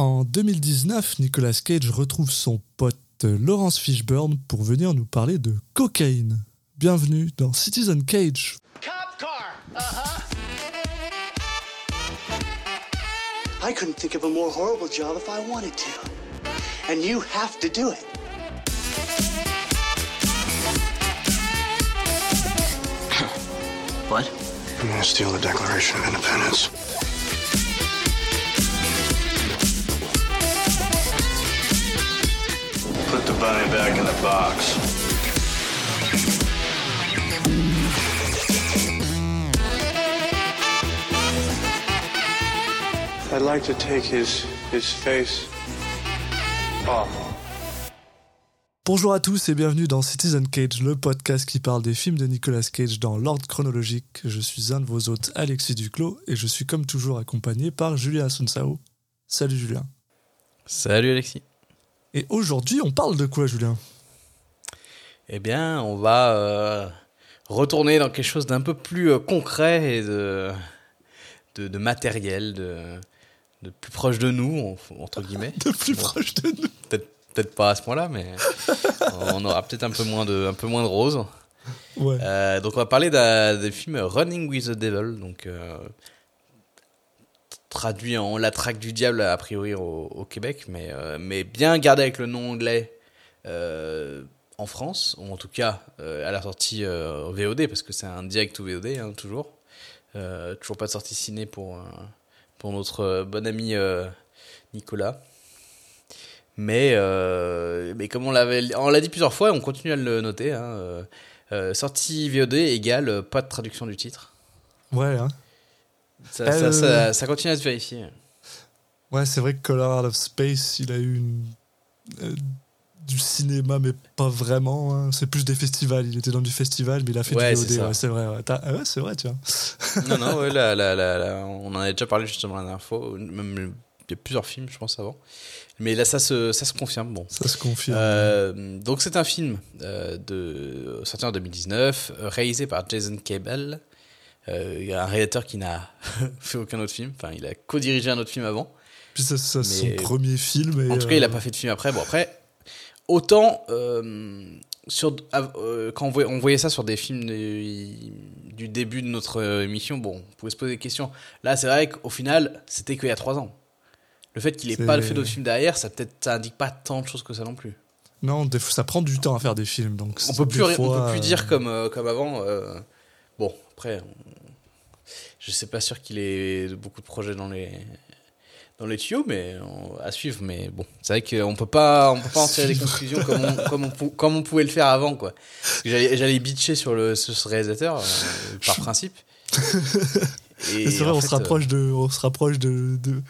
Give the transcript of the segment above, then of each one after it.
En 2019, Nicolas Cage retrouve son pote Laurence Fishburne pour venir nous parler de cocaïne. Bienvenue dans Citizen Cage. Cop car. Uh-huh. I couldn't think of a more horrible job if I wanted to. And you have to do it. What? I'm gonna steal the Declaration of Independence? Bunny back in the box. I'd like to take his his face off. Bonjour à tous et bienvenue dans Citizen Cage, le podcast qui parle des films de Nicolas Cage dans l'ordre chronologique. Je suis un de vos hôtes, Alexis Duclos, et je suis comme toujours accompagné par Julien Asunsao. Salut Julien. Salut Alexis. Et aujourd'hui, on parle de quoi, Julien? Eh bien, on va euh, retourner dans quelque chose d'un peu plus euh, concret et de, de, de matériel, de, de plus proche de nous, en- entre guillemets. De plus Bon, proche de nous. Peut-être pas à ce point-là, mais on aura peut-être un peu moins de, un peu moins de rose. Ouais. Euh, donc on va parler des films Running with the Devil, donc traduit en La traque du diable a priori au, Québec, mais, euh, mais bien gardé avec le nom anglais euh, en France, ou en tout cas euh, à la sortie VOD, parce que c'est un direct ou VOD hein, toujours. Toujours pas de sortie ciné pour, pour notre bon ami Nicolas. Mais, mais comme on l'a dit plusieurs fois, on continue à le noter. Hein, sortie VOD égale pas de traduction du titre. Ouais, hein. Ça, Euh, ça, ça- ça continue à se vérifier. Ouais, c'est vrai que Color Out of Space, il a eu une- euh, du cinéma, mais pas vraiment. hein. C'est plus des festivals. Il était dans du festival, mais il a fait Ouais, du VOD. Ouais, c'est vrai. Ouais, ah c'est vrai, tiens. non, non, ouais, là, là, là, là, on en avait déjà parlé justement la dernière fois. Même, il y a plusieurs films, je pense, avant. Mais là, ça se, ça se confirme. Bon. Ça se confirme. Euh, donc, c'est un film euh, de, sorti en 2019, euh, réalisé par Jason Cable. Euh, il y a un réalisateur qui n'a fait aucun autre film. Enfin, il a co-dirigé un autre film avant. Puis c'est son premier film. Et, En tout cas, il euh, n'a pas fait de film après. Bon, après, autant euh, sur, av- euh, quand on voyait, on voyait ça sur des films du début de notre euh, émission, bon, on pouvait se poser des questions. Là, c'est vrai qu'au final, c'était qu'il y a trois ans. Le fait qu'il n'ait C'est- pas fait d'autres films derrière, ça peut-être ça indique pas tant de choses que ça non plus. Non, ça prend du temps à faire des films. Donc On peut plus, on peut plus euh, dire comme, euh, comme avant. euh, bon, après, on- je sais pas sûr qu'il ait beaucoup de projets dans les dans les tuyaux, mais on- à suivre. Mais bon, c'est vrai qu'on peut pas, on peut pas en tirer des conclusions comme on, comme on, pou- comme on pouvait le faire avant, quoi. J'allais bitcher sur le sur ce réalisateur euh, par principe. C'est vrai, on fait, se rapproche, de, on se rapproche de, de,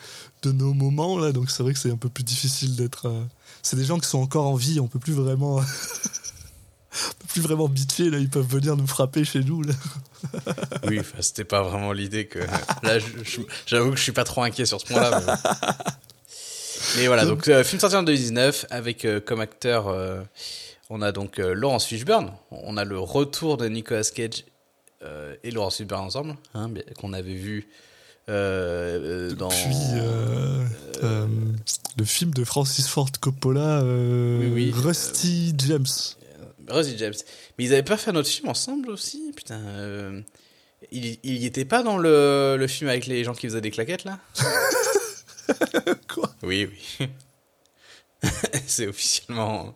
de nos moments, là. Donc c'est vrai que c'est un peu plus difficile d'être. euh, C'est des gens qui sont encore en vie. On peut plus vraiment. Plus vraiment bitcher, là. Ils peuvent venir nous frapper chez nous, là. Oui, c'était pas vraiment l'idée que. Là, j'avoue que je suis pas trop inquiet sur ce point-là. Mais, mais voilà, donc euh, film sorti en 2019 avec euh, comme acteur, euh, on a donc Laurence Fishburne, on a le retour de Nicolas Cage et Laurence Fishburne ensemble, hein, qu'on avait vu euh, euh, dans. Puis euh, le film de Francis Ford Coppola, Oui, oui, Rusty James. Rosie James. Mais ils avaient pas fait un autre film ensemble aussi Putain. euh, il, il y était pas dans le, le film avec les gens qui faisaient des claquettes là Quoi? Oui, oui. C'est officiellement.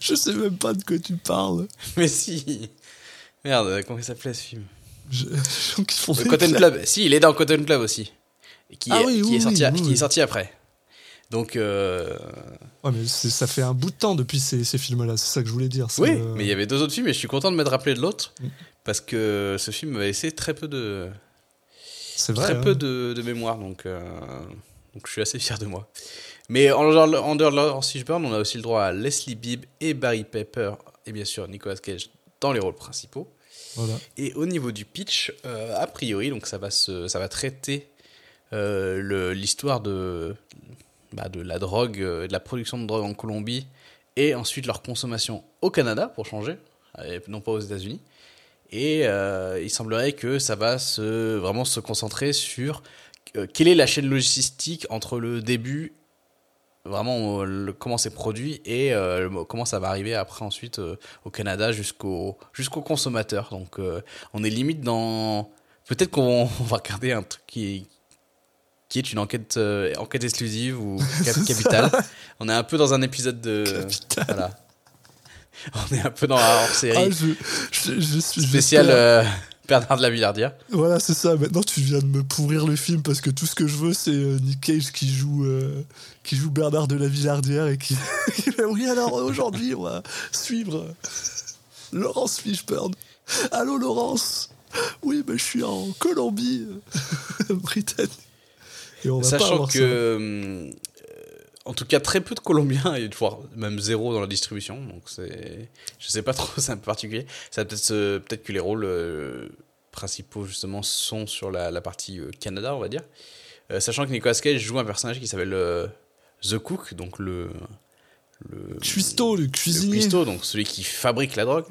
Je sais même pas de quoi tu parles. Mais si Merde, comment il s'appelait ce film? Je, des Cotton. Club. Si, il est dans Cotton Club aussi. Qui, Ah est, oui, qui, oui, est, sorti, oui, à- oui, qui est sorti après. Donc, euh, Ouais, mais ça fait un bout de temps depuis ces, ces films-là, c'est ça que je voulais dire. oui, euh, mais il y avait deux autres films et je suis content de m'être rappelé de l'autre. Mm. Parce que ce film m'a laissé très peu de, c'est très hein. peu de, de mémoire. Donc, euh, donc, je suis assez fier de moi. Mais en, de Laurence Fishburne, on a aussi le droit à Leslie Bibb et Barry Pepper. Et bien sûr, Nicolas Cage dans les rôles principaux. Voilà. Et au niveau du pitch, euh, a priori, donc ça va, se, ça va traiter l'histoire de, bah, de la drogue, euh, de la production de drogue en Colombie, et ensuite leur consommation au Canada, pour changer, et non pas aux États-Unis. Et euh, il semblerait que ça va se, vraiment se concentrer sur euh, quelle est la chaîne logistique entre le début, vraiment comment c'est produit, et comment ça va arriver après ensuite au Canada jusqu'au jusqu'au consommateur. Donc on est limite dans... Peut-être qu'on on va regarder un truc qui, qui est une enquête, euh, enquête exclusive ou cap- capitale. On est un peu dans un épisode de... Capital. Voilà. On est un peu dans la hors-série Ah, je, je, je suis j'espère- euh, Bernard de la Villardière. Voilà, c'est ça. Maintenant, tu viens de me pourrir le film parce que tout ce que je veux, c'est euh, Nick Cage qui joue, qui joue Bernard de la Villardière et qui, Oui, alors aujourd'hui, on va suivre Laurence Fishburne. Allô, Laurence? Oui, mais je suis en Colombie, Britannique. Et on va pas Sachant que, euh, en tout cas, très peu de Colombiens, et voire même zéro dans la distribution. Donc, c'est, je sais pas trop, c'est un peu particulier. Ça peut-être, peut-être que les rôles euh, principaux, justement, sont sur la, la partie euh, Canada, on va dire. Euh, sachant que Nicolas Cage joue un personnage qui s'appelle The Cook, donc le. le Cuistot, le le cuisinier. cuistot, donc celui qui fabrique la drogue.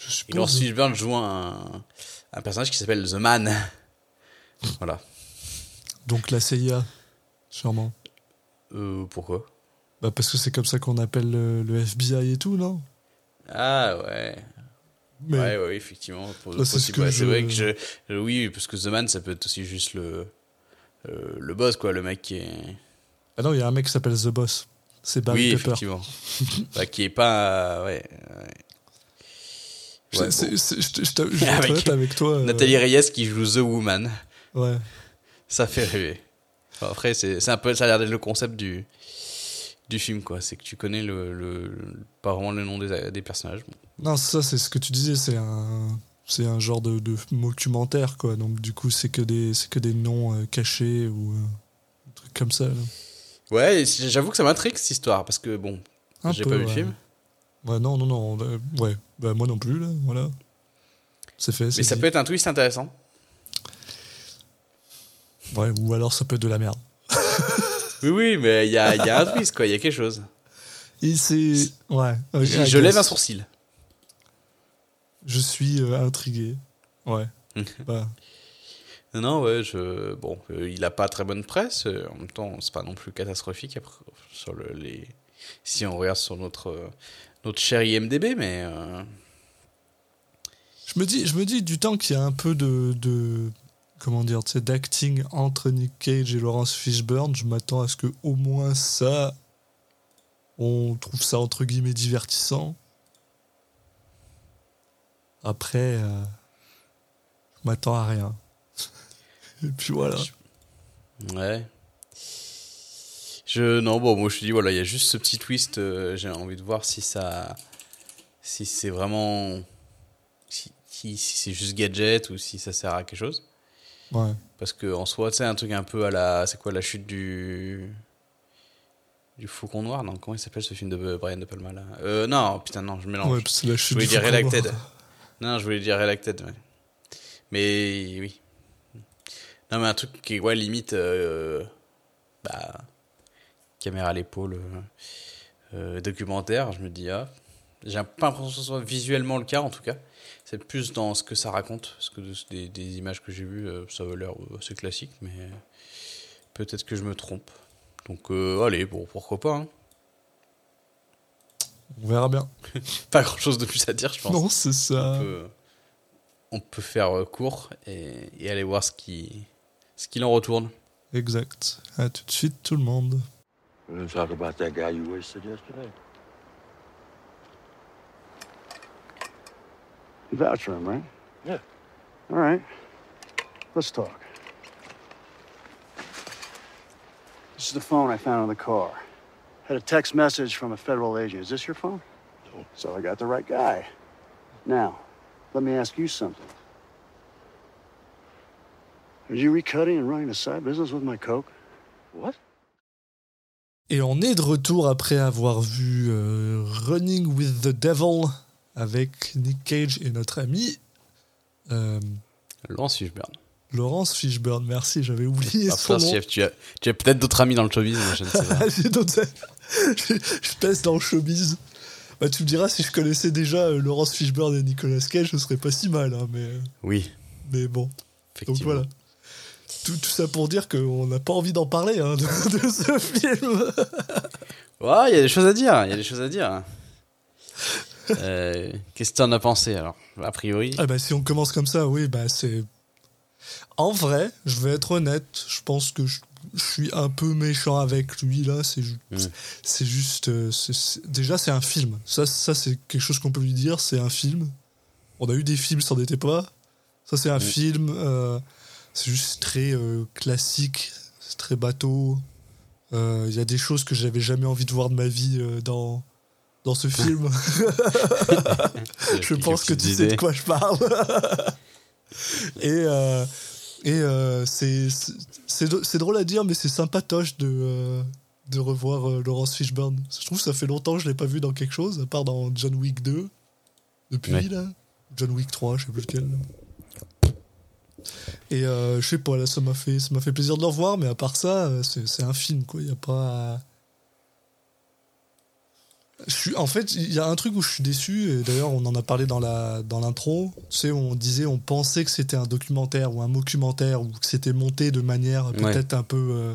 Je Et suppose. Laurence Fishburne joue un, un personnage qui s'appelle The Man. voilà. Donc la CIA, sûrement. Euh, pourquoi? Bah, parce que c'est comme ça qu'on appelle le, le FBI et tout, non? Ah ouais. Mais Ouais, ouais, effectivement. Là, c'est ce Ouais, je- vrai que je, je- Oui, parce que The Man, ça peut être aussi juste le. euh, le boss, quoi, le mec qui est. Ah non, il y a un mec qui s'appelle The Boss. C'est Barry oui, Pepper. effectivement. Bah, qui est pas. euh, ouais. bon. je je je être Avec toi. euh, Nathalie Reyes qui joue The Woman. Ouais. Ça fait rêver. Enfin, après, c'est un peu. Ça a l'air d'être le concept du. Du film, quoi. C'est que tu connais le, le, pas vraiment le nom des, des personnages. Bon. Non, ça, c'est ce que tu disais. C'est un, c'est un genre de, de documentaire, quoi. Donc, du coup, c'est que des, que des noms euh, cachés ou euh, un truc comme ça. là. Ouais, j'avoue que ça m'intrigue cette histoire parce que bon, j'ai pas vu le film. Ouais, non, non, non. euh, ouais, bah, moi non plus, là. Voilà. C'est fait. Mais ça dit. peut être un twist intéressant. Ouais, ou alors ça peut être de la merde. Oui, oui, mais il y a, y a un twist, quoi. Il y a quelque chose. Et c'est. Ouais. Je, I je lève un sourcil. Je suis euh, intrigué. Ouais. bah, Non, ouais, je... bon, euh, il a pas très bonne presse. euh, en même temps, c'est pas non plus catastrophique après, sur le, les... si on regarde sur notre, notre cher IMDB, mais Je me dis, je me dis du temps qu'il y a un peu de, de comment dire, d'acting entre Nick Cage et Laurence Fishburne, je m'attends à ce que au moins ça, on trouve ça entre guillemets divertissant. Après, euh, je m'attends à rien. et puis voilà. ouais. Je, non, bon, moi je te dis, voilà, il y a juste ce petit twist. euh, J'ai envie de voir si ça. Si c'est vraiment. Si, si c'est juste gadget ou si ça sert à quelque chose. Ouais. Parce que en soi, sais, un truc un peu à la. C'est quoi la chute du. Du Faucon Noir Non, comment il s'appelle ce film de Brian De Palma là? Euh, Non, putain, non, je mélange. Ouais, je voulais dire. Noir. Non, je voulais dire Redacted, ouais. Mais oui. Non, mais un truc qui est, ouais, limite. euh, bah. Caméra à l'épaule. euh, euh, documentaire, je me dis, ah. J'ai pas l'impression que ce soit visuellement le cas, en tout cas. C'est plus dans ce que ça raconte. Parce que de- des, des images que j'ai vues, euh, ça avait l'air euh, assez classique, mais peut-être que je me trompe. Donc, euh, allez, bon, pourquoi pas. hein. On verra bien. Pas grand chose de plus à dire, je pense. Non, c'est ça. on peut, on peut faire euh, court et, et aller voir ce qui, ce qu'il en retourne. Exact. À tout de suite, tout le monde. We're gonna talk about that guy you wasted yesterday? You vouch for him, right? Yeah. All right. Let's talk. This is the phone I found in the car. Had a text message from a federal agent. Is this your phone? No. So I got the right guy. Now, let me ask you something. Are you recutting and running a side business with my coke? What? Et on est de retour après avoir vu euh, Running with the Devil avec Nick Cage et notre ami euh, Laurence Fishburne. Laurence Fishburne. Merci, j'avais oublié Ah, son putain, nom. chef, tu as, peut-être d'autres amis dans le showbiz, mais je ne sais pas. J'ai d'autres- je, je pèse dans le showbiz. Bah, tu me diras, si je connaissais déjà euh, Laurence Fishburne et Nicolas Cage, ce serait pas si mal. hein, mais, Oui, mais bon, donc voilà. tout, tout ça pour dire qu'on n'a pas envie d'en parler hein, de, de ce film. Ouais, il y a des choses à dire. Il y a des choses à dire. Euh, Qu'est-ce que t'en as pensé alors A priori? Ah bah si on commence comme ça, oui, bah c'est. En vrai, je vais être honnête, je pense que je, je suis un peu méchant avec lui là. C'est ju- Mm. c'est juste. euh, déjà, c'est un film. Ça, ça c'est quelque chose qu'on peut lui dire. C'est un film. On a eu des films, c'en était pas. Ça, c'est un film. euh, c'est juste très euh, classique. C'est très bateau. Il y a des choses que j'avais jamais envie de voir de ma vie dans, dans ce film. je pense que tu sais de quoi je parle. et euh, et euh, c'est c'est- drôle à dire, mais c'est sympatoche de, euh, de revoir euh, Laurence Fishburne. Je trouve que ça fait longtemps que je l'ai pas vu dans quelque chose, à part dans John Wick 2. Depuis, Ouais. là. John Wick 3, je sais plus lequel. Et euh, je sais pas, là, ça m'a fait, ça m'a fait plaisir de le revoir, mais à part ça, euh, c'est c'est un film, quoi. Il y a pas. Je suis, en fait, il y a un truc où je suis déçu, et d'ailleurs, on en a parlé dans la dans l'intro. Tu sais, on disait, on pensait que c'était un documentaire ou un documentaire, ou que c'était monté de manière peut-être un peu. euh,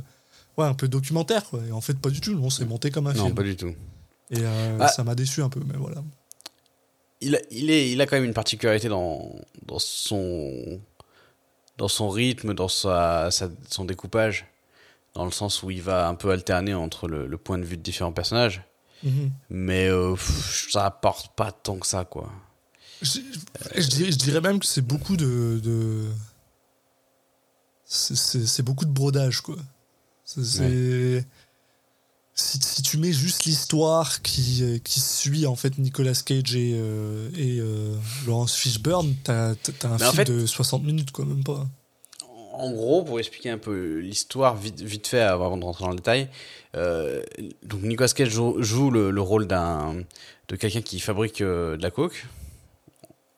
ouais, un peu documentaire, quoi. Et en fait, pas du tout. Non, c'est monté comme un Non, film. pas du tout. Et euh, Ah. ça m'a déçu un peu, mais voilà. Il a, il, est, il a quand même une particularité dans, dans, son, dans son rythme, dans sa, sa- son découpage, dans le sens où il va un peu alterner entre le, le point de vue de différents personnages. Mhm. Mais euh, pff, ça apporte pas tant que ça, quoi. Je, je dirais, je dirais même que c'est beaucoup de. de- c'est- beaucoup de brodage, quoi. C'est- Si, si tu mets juste l'histoire qui, qui suit en fait Nicolas Cage et, euh, et euh, Laurence Fishburne, t'as t'as un Mais en film fait- de 60 minutes, quoi, même pas. En gros, pour expliquer un peu l'histoire vite, vite fait avant de rentrer dans le détail, euh, donc Nicolas Cage joue, joue le, le rôle d'un de quelqu'un qui fabrique euh, de la coke.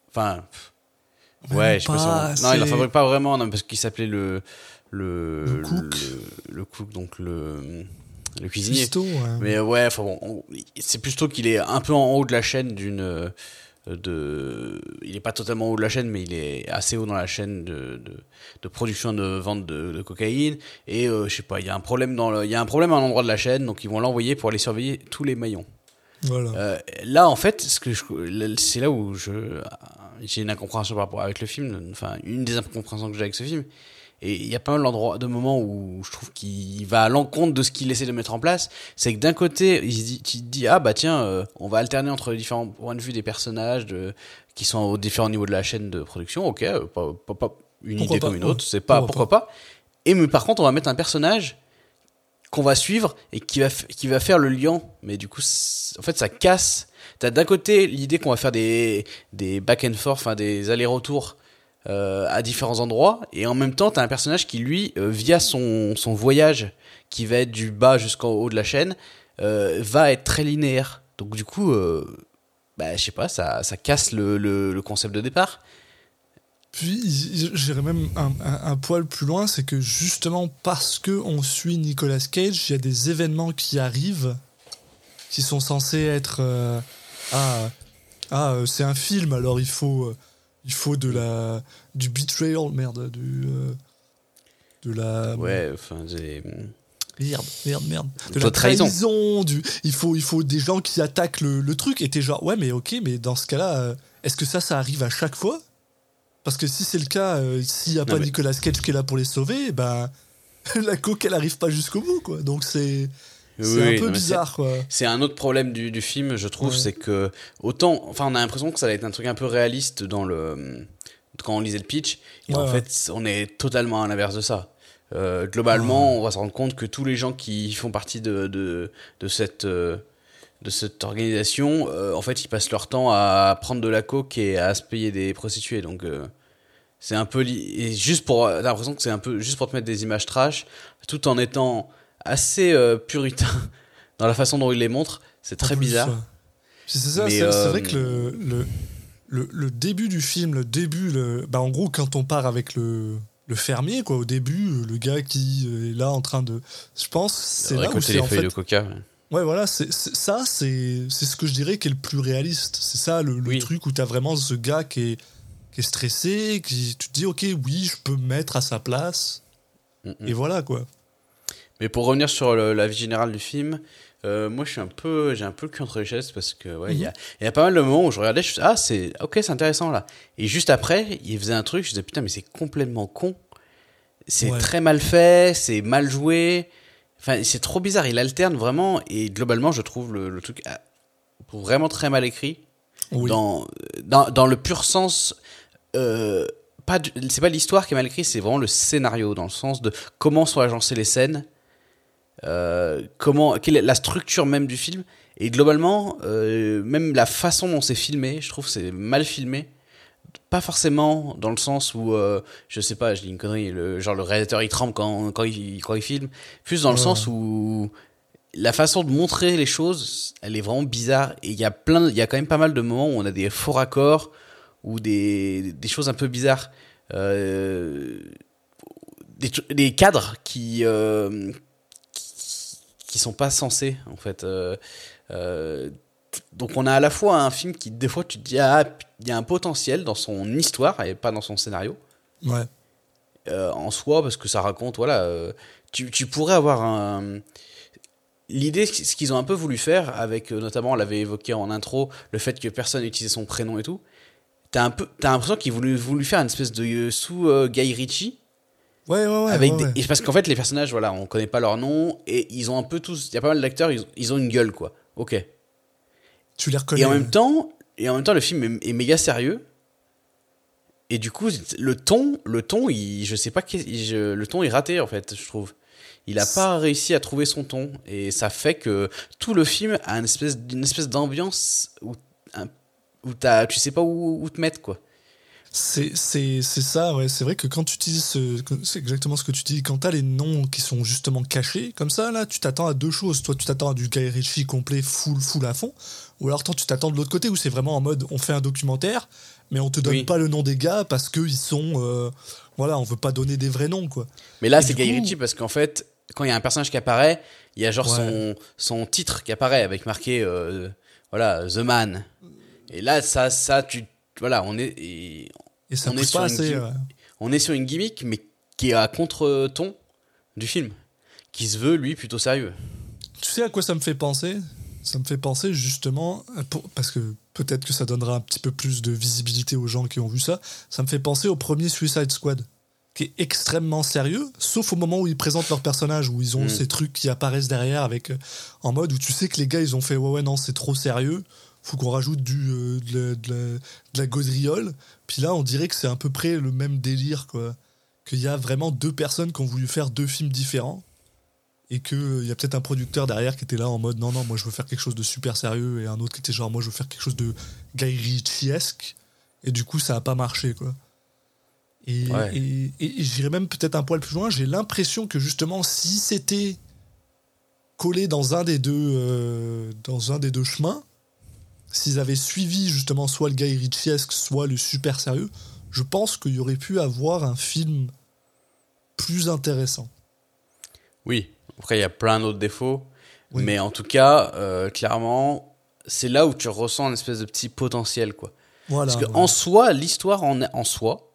Enfin, pff, ouais, je sais pas. si on- Non, il la fabrique pas vraiment, non, parce qu'il s'appelait le le Le cook. le, le cook, donc le le cuisinier. Cuistot, ouais. Mais ouais, enfin bon, on- c'est plutôt qu'il est un peu en haut de la chaîne d'une. De, il est pas totalement en haut de la chaîne, mais il est assez haut dans la chaîne de, de, de production et de vente de, de cocaïne. Et euh, je sais pas, il y a un problème dans le, il y a un problème à un endroit de la chaîne, donc ils vont l'envoyer pour aller surveiller tous les maillons. Voilà. Euh, là, en fait, ce que je- c'est là où je j'ai une incompréhension par rapport avec le film. Enfin, une des incompréhensions que j'ai avec ce film. Et il y a pas mal d'endroits, de moments où je trouve qu'il va à l'encontre de ce qu'il essaie de mettre en place. C'est que d'un côté, il se dit, tu te dis, ah bah tiens, euh, on va alterner entre les différents points de vue des personnages de, qui sont aux différents niveaux de la chaîne de production. Ok, euh, pas, pas, pas une Pourquoi idée pas, comme une autre, c'est pas Pourquoi pourquoi pas. Et mais par contre, on va mettre un personnage qu'on va suivre et qui va, qui va faire le lien. Mais du coup, en fait, ça casse. T'as d'un côté l'idée qu'on va faire des, des back and forth, enfin des allers-retours euh, à différents endroits, et en même temps, t'as un personnage qui, lui, euh, via son, son voyage, qui va être du bas jusqu'en haut de la chaîne, euh, va être très linéaire. Donc du coup, bah, je sais pas, ça, ça casse le, le, concept de départ. Puis j'irais même un, un- poil plus loin, c'est que justement parce que on suit Nicolas Cage, il y a des événements qui arrivent qui sont censés être ah ah c'est un film alors il faut il faut de la du betrayal merde du euh, de la Ouais, enfin, j'ai... merde merde merde. De la trahison. trahison du il faut il faut des gens qui attaquent le, le truc et t'es genre ouais mais ok mais dans ce cas-là euh, est-ce que ça ça arrive à chaque fois? Parce que si c'est le cas euh, s'il y a Non, pas mais- Nicolas Cage qui est là pour les sauver ben la coque elle arrive pas jusqu'au bout quoi. Donc c'est c'est Oui, un peu bizarre quoi C'est un autre problème du, du film, je trouve, Ouais. c'est que autant, enfin, on a l'impression que ça va être un truc un peu réaliste dans le quand on lisait le pitch, et Ouais, en ouais. fait, on est totalement à l'inverse de ça. Euh, globalement, on va se rendre compte que tous les gens qui font partie de de, de cette euh, de cette organisation, euh, en fait, ils passent leur temps à prendre de la coke et à se payer des prostituées. Donc, c'est un peu li- et juste pour t'as l'impression que c'est un peu juste pour te mettre des images trash, tout en étant assez euh, puritain dans la façon dont il les montre. C'est très plus, bizarre. c'est ça, Mais, c'est c'est euh, vrai que le, le, le, le début du film, le début, le, bah en gros, quand on part avec le, le fermier, quoi, au début, le gars qui est là en train de. Je pense, c'est là où c'est en fait. de coca. ouais. Ouais, voilà, c'est ça, c'est ce que je dirais qui est le plus réaliste. C'est ça le, le Oui. truc où t'as vraiment ce gars qui est, qui est stressé, qui tu te dis, ok, oui, je peux me mettre à sa place. Mm, mm. Et voilà, quoi. Mais pour revenir sur la vie générale du film, euh, moi je suis un peu, j'ai un peu le cul entre les chaises parce que ouais, il y, a, il y a pas mal de moments où je regardais, je me suis ah c'est, ok c'est intéressant là. Et juste après, il faisait un truc, je disais putain mais c'est complètement con, c'est Ouais. très mal fait, c'est mal joué, enfin c'est trop bizarre. Il alterne vraiment et globalement je trouve le, le truc ah, vraiment très mal écrit Oui. dans, dans dans le pur sens. Euh, pas c'est pas l'histoire qui est mal écrite, c'est vraiment le scénario dans le sens de comment sont agencées les scènes euh, comment, quelle est la structure même du film? Et globalement, euh, même la façon dont c'est filmé, je trouve c'est mal filmé. Pas forcément dans le sens où, euh, je sais pas, je dis une connerie, le, genre le réalisateur il tremble quand, quand, il, quand il filme. Plus dans le sens où la façon de montrer les choses, elle est vraiment bizarre. Et il y a plein, il y a quand même pas mal de moments où on a des faux raccords ou des, des choses un peu bizarres. Euh, des, cadres qui, euh, qui, sont pas censés, en fait. Euh, euh, donc on a à la fois un film qui, des fois, tu te dis, ah, il y a un potentiel dans son histoire et pas dans son scénario Ouais. euh, en soi parce que ça raconte voilà tu, tu pourrais avoir un l'idée ce qu'ils ont un peu voulu faire avec notamment on l'avait évoqué en intro le fait que personne n'utilisait son prénom et tout t'as un peu t'as l'impression qu'ils voulaient voulu faire une espèce de sous euh, Guy Ritchie Ouais, ouais, ouais. avec ouais, des- ouais. et parce qu'en fait les personnages voilà on connaît pas leur nom et ils ont un peu tous il y a pas mal d'acteurs ils, ils ont une gueule quoi ok Tu les reconnais. et en même temps, et en même temps, le film est, est méga sérieux. Et du coup, le ton, le ton, il, je sais pas, je- le ton est raté en fait, je trouve. Il a pas réussi à trouver son ton et ça fait que tout le film a une espèce, une espèce d'ambiance où, où t'as, tu sais pas où, où te mettre quoi. C'est ça, ouais. C'est vrai que quand tu utilises. ce- C'est exactement ce que tu dis. Quand t'as les noms qui sont justement cachés, comme ça, là, tu t'attends à deux choses. Toi, tu t'attends à du Guy Ritchie complet, full, full à fond. Ou alors, toi, tu t'attends de l'autre côté où c'est vraiment en mode on fait un documentaire, mais on te donne Oui. pas le nom des gars parce qu'ils sont. euh, voilà, on veut pas donner des vrais noms, quoi. Mais là, c'est Guy Ritchie parce qu'en fait, quand il y a un personnage qui apparaît, il y a genre Ouais. son, son titre qui apparaît avec marqué, euh, voilà, The Man. Et là, ça, ça, tu, voilà, on est, et Et ça On est sur pas une assez. gim- ouais. on est sur une gimmick, mais qui est à contre-ton du film, qui se veut lui plutôt sérieux. Tu sais à quoi ça me fait penser? Ça me fait penser justement, pour- parce que peut-être que ça donnera un petit peu plus de visibilité aux gens qui ont vu ça, ça me fait penser au premier Suicide Squad, qui est extrêmement sérieux, sauf au moment où ils présentent leur personnage, où ils ont Mm. ces trucs qui apparaissent derrière, avec euh, en mode où tu sais que les gars, ils ont fait ouais ouais non, c'est trop sérieux, faut qu'on rajoute du, euh, de, la, de la- de la gaudriole. Puis là, on dirait que c'est à peu près le même délire, quoi. Qu'il y a vraiment deux personnes qui ont voulu faire deux films différents et qu'il y a peut-être un producteur derrière qui était là en mode non, non, moi je veux faire quelque chose de super sérieux et un autre qui était genre moi je veux faire quelque chose de Guy Ritchie-esque et du coup ça a pas marché quoi. Et, Ouais. et, et- et j'irais même peut-être un poil plus loin, j'ai l'impression que justement si c'était collé dans un des deux, euh, dans un des deux chemins, s'ils avaient suivi justement soit le Guy Ritchie-esque, soit le super sérieux, je pense qu'il y aurait pu avoir un film plus intéressant. Oui. Après, il y a plein d'autres défauts, Oui. mais en tout cas, euh, clairement, c'est là où tu ressens une espèce de petit potentiel, quoi. Voilà. Parce que ouais. en soi, l'histoire en, en soi,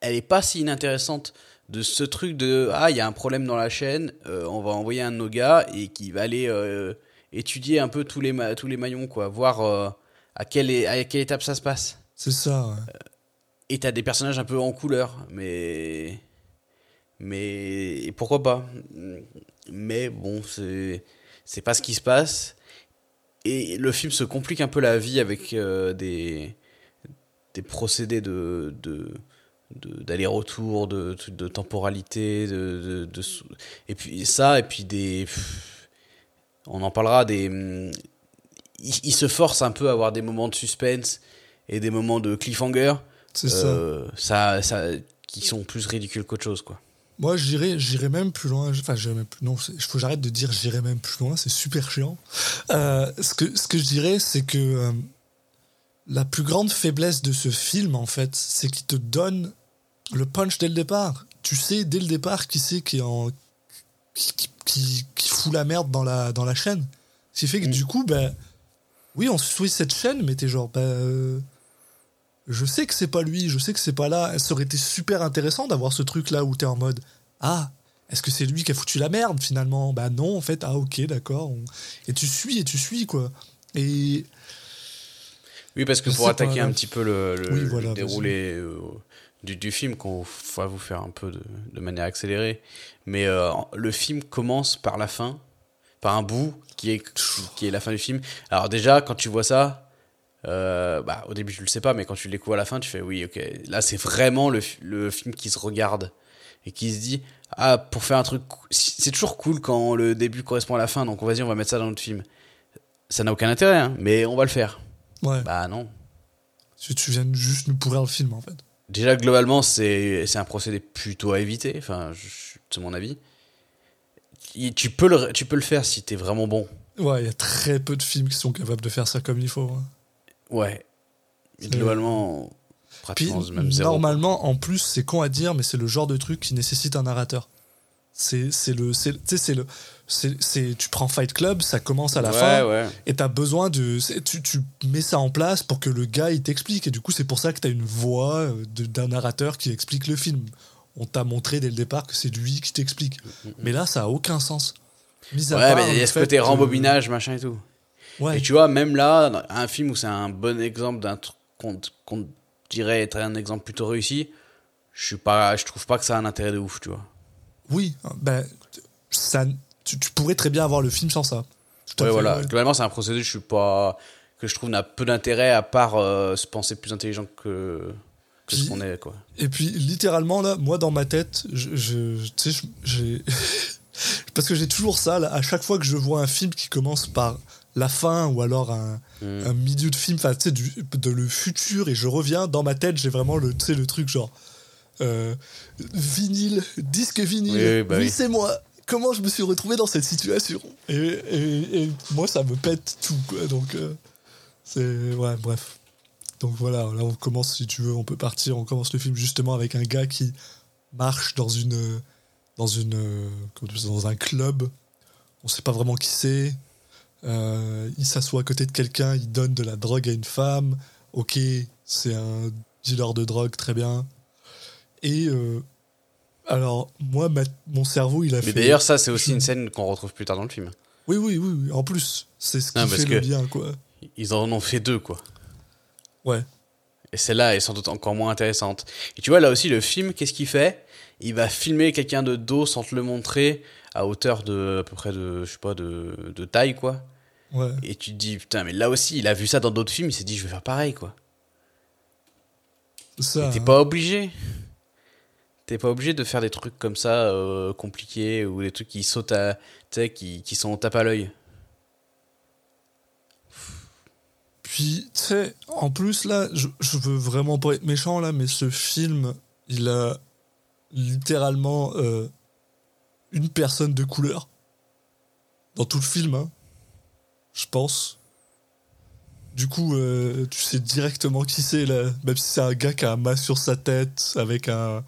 elle est pas si inintéressante de ce truc de ah il y a un problème dans la chaîne, euh, on va envoyer un de nos gars et qui va aller euh, étudier un peu tous les ma- tous les maillons quoi, voir euh, à quelle à quelle étape ça se passe. C'est ça, ouais. Et t'as des personnages un peu en couleur, mais mais et pourquoi pas Mais bon, c'est c'est pas ce qui se passe. Et le film se complique un peu la vie avec euh, des des procédés de de de- d'aller-retour, de, de, de temporalité, de, de, et puis ça, et puis des, pff, on en parlera des, hum, il, il se force un peu à avoir des moments de suspense et des moments de cliffhanger, C'est ça. euh, ça, ça, qui sont plus ridicules qu'autre chose, quoi. Moi, j'irais, j'irais même plus loin. Enfin, j'irais même plus. Non, il faut que j'arrête de dire j'irais même plus loin. C'est super chiant. Euh, ce que, ce que je dirais, c'est que euh, la plus grande faiblesse de ce film, en fait, c'est qu'il te donne le punch dès le départ. Tu sais dès le départ qui c'est qui est en qui, qui, qui- qui fout la merde dans la dans la chaîne. Ce qui fait que du coup, ben oui, on suit cette chaîne, mais t'es genre, ben, euh, je sais que c'est pas lui, je sais que c'est pas là. Ça aurait été super intéressant d'avoir ce truc là où t'es en mode, ah, est-ce que c'est lui qui a foutu la merde finalement? Bah non, en fait, ah ok, d'accord. on- Et tu suis et tu suis quoi. Et Oui, parce que pour attaquer pas, un petit peu le, le- Oui, le voilà, déroulé euh, du, du film, qu'on va vous faire un peu de, de manière accélérée. Mais euh, le film commence par la fin, par un bout qui est, qui est la fin du film. Alors déjà, quand tu vois ça, euh, bah, au début tu le sais pas, mais quand tu le découvres à la fin, tu fais oui, ok, là c'est vraiment le, le film qui se regarde et qui se dit ah pour faire un truc, c'est toujours cool quand le début correspond à la fin, donc vas-y on va mettre ça dans notre film. Ça n'a aucun intérêt, hein, mais on va le faire. ouais, Bah non. tu, tu viens juste nous pourrir le film en fait. Déjà, globalement, c'est un procédé plutôt à éviter. Enfin, c'est mon avis. Et Tu peux le, tu peux le faire si t'es vraiment bon. Ouais, il y a très peu de films qui sont capables de faire ça comme il faut. hein. Ouais. Globalement, Puis pratiquement même zéro. normalement, en plus, c'est con à dire, mais c'est le genre de truc qui nécessite un narrateur. C'est le, c'est le, c'est, tu prends Fight Club, ça commence à la ouais, fin, ouais. et t'as besoin de, tu, tu mets ça en place pour que le gars il t'explique, et du coup c'est pour ça que t'as une voix euh, d'un narrateur qui explique le film. On t'a montré dès le départ que c'est lui qui t'explique. Mais là, ça a aucun sens. Mis à Mm, Ouais, part mais il y a ce côté que- rembobinage, machin et tout. Ouais. Et tu vois, même là, un film où c'est un bon exemple d'un truc qu'on dirait être un exemple plutôt réussi, je suis pas, je trouve pas que ça a un intérêt de ouf, tu vois. Oui, ben, ça, tu, tu pourrais très bien avoir le film sans ça. Tout Ouais, voilà. ouais. Globalement, c'est un procédé, je suis pas, que je trouve n'a peu d'intérêt à part euh, se penser plus intelligent que, que ce qu'on est, quoi. Et puis, littéralement, là, moi, dans ma tête, je, je- tu sais, j'ai. Parce que j'ai toujours ça, là, à chaque fois que je vois un film qui commence par la fin ou alors un, Mm. un milieu de film, enfin, tu sais, du- de le futur, et je reviens, dans ma tête, j'ai vraiment le, truc genre. euh, vinyle, disque vinyle, Oui, oui, bah oui. c'est moi. Comment je me suis retrouvé dans cette situation et, moi, ça me pète tout, quoi. Donc, euh, c'est. Ouais, bref. Donc voilà, là on commence, si tu veux, on peut partir. On commence le film justement avec un gars qui marche dans une, dans une, un club. On sait pas vraiment qui c'est. Euh, il s'assoit à côté de quelqu'un, il donne de la drogue à une femme. Ok, c'est un dealer de drogue, très bien. Et euh, alors moi, ma- mon cerveau, il a Mais fait. d'ailleurs, ça, c'est aussi une scène qu'on retrouve plus tard dans le film. Oui, oui, oui, oui. En plus, c'est ce qui parce fait que- le lien, quoi. Ils en ont fait deux, quoi. Ouais. Et celle-là est sans doute encore moins intéressante. Et tu vois, là aussi, le film, qu'est-ce qu'il fait? Il va filmer quelqu'un de dos sans te le montrer, à hauteur de, à peu près de, je sais pas, de, de taille, quoi. Ouais. Et tu te dis, putain, mais là aussi, il a vu ça dans d'autres films, il s'est dit, je vais faire pareil, quoi. Ça. T'es hein. pas obligé. T'es pas obligé de faire des trucs comme ça, euh, compliqués, ou des trucs qui sautent à, qui, qui sont tape à l'œil. Puis, tu sais, en plus, là, je, je veux vraiment pas être méchant, là, mais ce film, il a littéralement euh, une personne de couleur. Dans tout le film, hein. Je pense. Du coup, euh, tu sais directement qui c'est, là. Même si c'est un gars qui a un masque sur sa tête, avec un.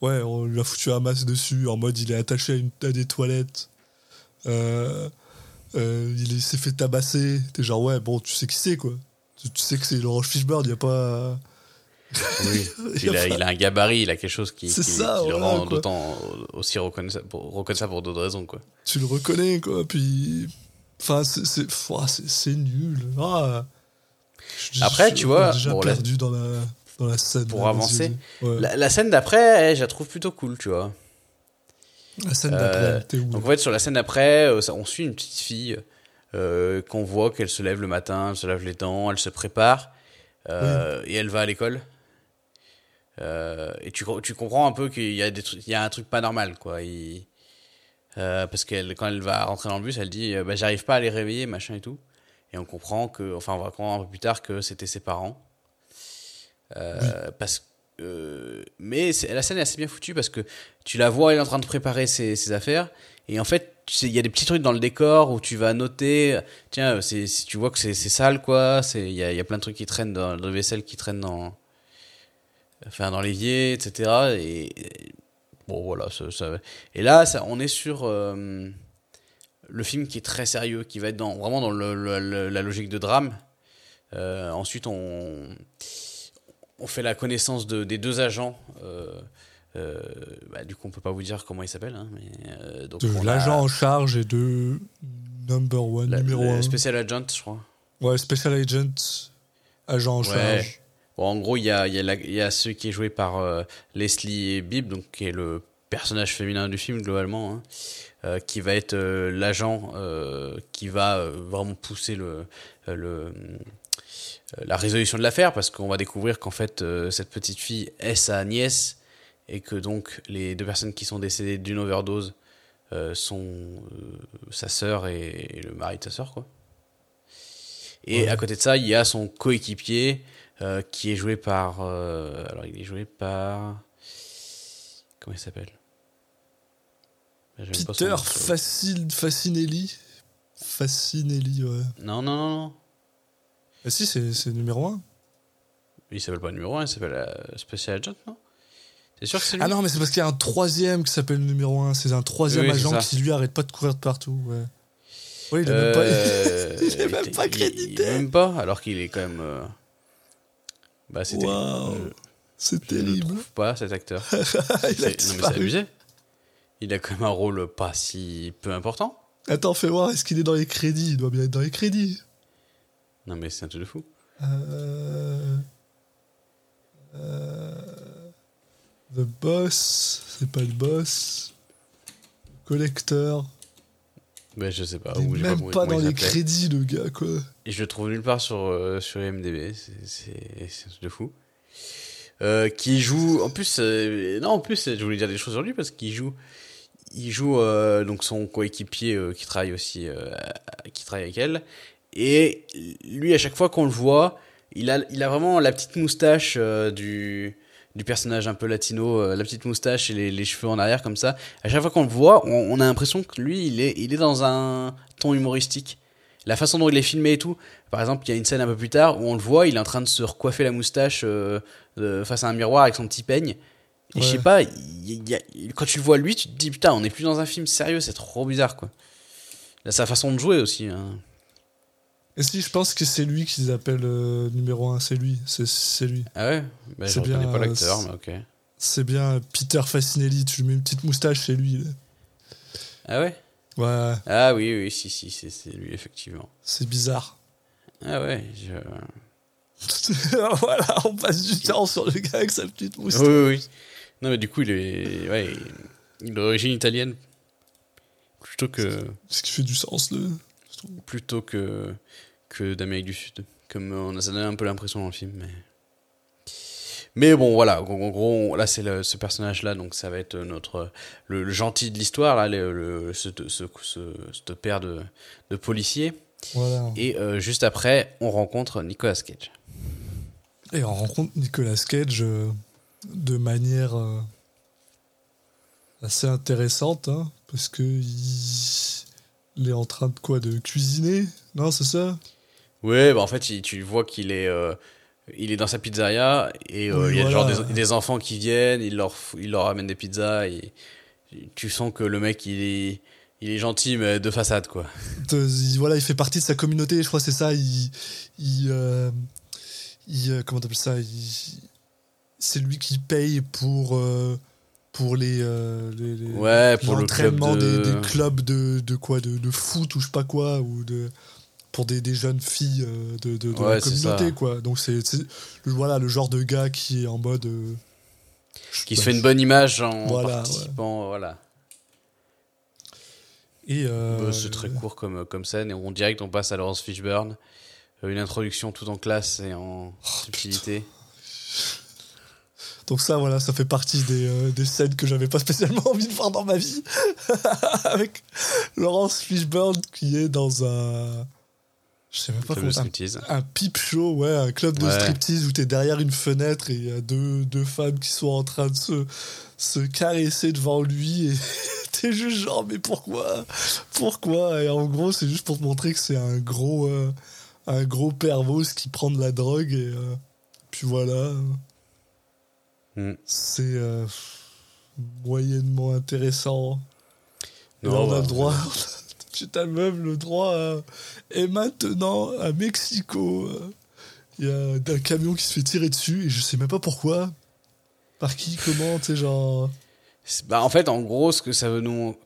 Ouais, on lui a foutu un masque dessus, en mode il est attaché à, une, à des toilettes. Euh, euh, il est- s'est fait tabasser. T'es genre, ouais, bon, tu sais qui c'est, quoi. Tu, tu sais que c'est Laurent Fishburne, il a pas. Oui. Il, a il a un gabarit, il a quelque chose qui, qui, ça, qui le rend d'autant aussi reconnaissable pour, reconnaissable pour d'autres raisons, quoi. Tu le reconnais, quoi. Puis. Enfin, c'est- nul. Ah. Je- Après, je- tu vois, déjà bon, perdu dans, la, dans la scène. Pour avancer. Ouais. La, la scène d'après, eh, je la trouve plutôt cool, tu vois. La scène Euh, d'après, t'es où Donc en fait, sur la scène d'après, euh, on suit une petite fille euh, qu'on voit qu'elle se lève le matin, elle se lave les dents, elle se prépare euh, et elle va à l'école. Euh, et tu, tu comprends un peu qu'il y a des trucs, il y a un truc pas normal, quoi. Il- euh, parce qu'elle, quand elle va rentrer dans le bus, elle dit, euh, bah, j'arrive pas à les réveiller, machin et tout. Et on comprend que, enfin, on va comprendre un peu plus tard que c'était ses parents. Euh, Parce euh, mais la scène est assez bien foutue parce que tu la vois, elle est en train de préparer ses, ses affaires. Et en fait, tu sais, il y a des petits trucs dans le décor où tu vas noter, tiens, si tu vois que c'est, sale, quoi. C'est, il y a, il y a plein de trucs qui traînent dans le vaisselle qui traînent dans, enfin, dans l'évier, etc. Et, et bon, voilà, ça, ça- Et là, ça, on est sur euh, le film qui est très sérieux, qui va être dans, vraiment dans le- le- le- la logique de drame. Euh, ensuite, on, on fait la connaissance de, des deux agents euh, euh, bah, du coup, on peut pas vous dire comment il s'appelle. hein, mais, euh, donc, De on a l'agent en charge et de number one, la- numéro 1. Special Agent, je crois. Ouais, Special Agent, agent en Ouais. charge. Bon, en gros, il y a, y, a la- il y a celui qui est joué par euh, Leslie Bibb, donc qui est le personnage féminin du film globalement, hein, euh, qui va être euh, l'agent qui va vraiment pousser le, le, la résolution de l'affaire, parce qu'on va découvrir qu'en fait, euh, cette petite fille est sa nièce, et que donc les deux personnes qui sont décédées d'une overdose euh, sont euh, sa sœur et, et le mari de sa sœur, quoi. Et Ouais. à côté de ça, il y a son coéquipier euh, qui est joué par. euh, alors, il est joué par. Comment il s'appelle? Son Peter Facinelli. Facinelli, ouais. Non, non, non, non. Ah si, c'est c'est numéro 1. Il s'appelle pas numéro 1, il s'appelle euh, Special Agent, non? T'es sûr que c'est lui? Ah non, mais c'est parce qu'il y a un troisième qui s'appelle le numéro 1. C'est un troisième Oui, c'est agent qui lui arrête pas de courir de partout. Ouais. Oui, il est même Euh, pas. il est même pas crédité. il est Même pas, alors qu'il est quand même. euh, Bah, c'était. Waouh, je- c'est Je ne terrible. trouve pas, cet acteur. il a C'est- mais c'est abusé. Il a quand même un rôle pas si peu important. Attends, fais voir, est-ce qu'il est dans les crédits? Il doit bien être dans les crédits. Non, mais c'est un truc de fou. Euh... euh, The Boss, c'est pas le boss. Collector. Ben, je sais pas. il est même pas dans les crédits, le gars, quoi. Et je le trouve nulle part sur, euh, sur IMDb. C'est- un truc de fou. Euh, qui joue. En plus, euh, non, en plus, je voulais dire des choses sur lui parce qu'il joue. Il joue euh, donc son coéquipier qui travaille aussi, qui travaille avec elle. Et lui, à chaque fois qu'on le voit, il a, il a vraiment la petite moustache euh, du, du personnage un peu latino, euh, la petite moustache et les, les cheveux en arrière comme ça. À chaque fois qu'on le voit, on, on a l'impression que lui, il est, il est dans un ton humoristique. La façon dont il est filmé et tout. Par exemple, il y a une scène un peu plus tard où on le voit, il est en train de se recoiffer la moustache euh, face à un miroir avec son petit peigne. Et je sais Ouais. pas, il y a- quand tu le vois lui, tu te dis putain, on n'est plus dans un film sérieux, c'est trop bizarre quoi. Là, sa façon de jouer aussi. hein. Et si, je pense que c'est lui qu'ils appellent euh, numéro 1, c'est lui. C'est- lui. Ah ouais? Bah, Je C'est reconnais bien, pas euh, l'acteur, c'est- mais ok. C'est bien Peter Facinelli, tu lui mets une petite moustache, c'est lui. là. Ah ouais? Ouais, Ah oui, oui, si, si, c'est lui, effectivement. c'est bizarre. Ah ouais, je... voilà, on passe du temps sur le gars avec sa petite moustache. oui, oui. Non, mais du coup, il est, ouais, il est d'origine italienne. Plutôt que, Ce qui fait du sens, là. plutôt que, que d'Amérique du Sud. Comme on a, ça donne un peu l'impression dans le film, mais. Mais bon, voilà. En en gros, là, c'est ce personnage-là, donc ça va être notre le, le gentil de l'histoire, là, le, le- ce, ce, ce, ce père de, de policier. Voilà. Et euh, juste après, on rencontre Nicolas Cage. Et on rencontre Nicolas Cage euh, de manière euh, assez intéressante, hein, parce que il, il est en train de quoi De cuisiner? Non, c'est ça? Ouais, bah en fait, il- tu vois qu'il est, euh, il est dans sa pizzeria et euh, Oui, il y a voilà. genre des, des enfants qui viennent, il leur, f- il leur amène des pizzas et tu sens que le mec, il est, il est gentil, mais de façade, quoi. Il, voilà, il fait partie de sa communauté, je crois, c'est ça. Il, il, euh, il, euh, comment t'appelles ça il- C'est lui qui paye pour euh, pour les, euh, les- les- Ouais, pour le club l'entraînement de... des, des clubs de, de quoi de, de foot ou je sais pas quoi ou de pour des, des jeunes filles euh, de, de, de Ouais, la communauté quoi. Donc c'est voilà le genre de gars qui est en mode euh, Qui se fait une bonne image en Voilà, participant, voilà. et euh, Euh, c'est très court comme, comme scène et on direct on passe à Laurence Fishburne. Euh, Une introduction tout en classe et en subtilité. Donc ça, voilà, ça fait partie des, euh, des scènes que j'avais pas spécialement envie de voir dans ma vie. Avec Laurence Fishburne qui est dans un... Je sais même pas comment... Un, un peep show, ouais, un club de Ouais. striptease où t'es derrière une fenêtre et il y a deux, deux femmes qui sont en train de se, se caresser devant lui et t'es juste genre, mais pourquoi? Pourquoi? Et en gros, c'est juste pour te montrer que c'est un gros... euh, un gros pervos qui prend de la drogue et... euh, puis voilà... Mm. C'est euh, moyennement intéressant. Et Non, là, on a bah, le droit. Putain, même le droit à- Et maintenant, à Mexico, il y a un camion qui se fait tirer dessus et je sais même pas pourquoi. Par qui Comment Tu sais, genre. C'est- Bah, en fait, en gros, ce que ça veut nous.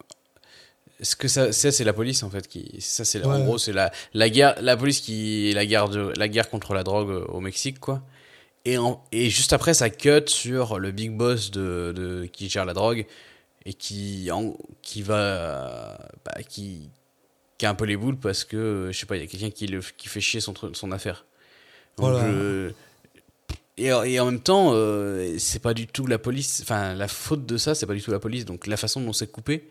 Ce que ça, ça, c'est la police en fait qui. Ça, c'est en gros, c'est la, la guerre, la police qui la guerre de, la guerre contre la drogue euh, au Mexique quoi. Et en, et juste après, ça cut sur le big boss de, de qui gère la drogue et qui en, qui va bah, qui qui a un peu les boules parce que je sais pas, il y a quelqu'un qui le qui fait chier son son affaire. Donc, Voilà. je- et, et en même temps, euh, c'est pas du tout la police. Enfin, la faute de ça, c'est pas du tout la police. Donc la façon dont c'est coupé,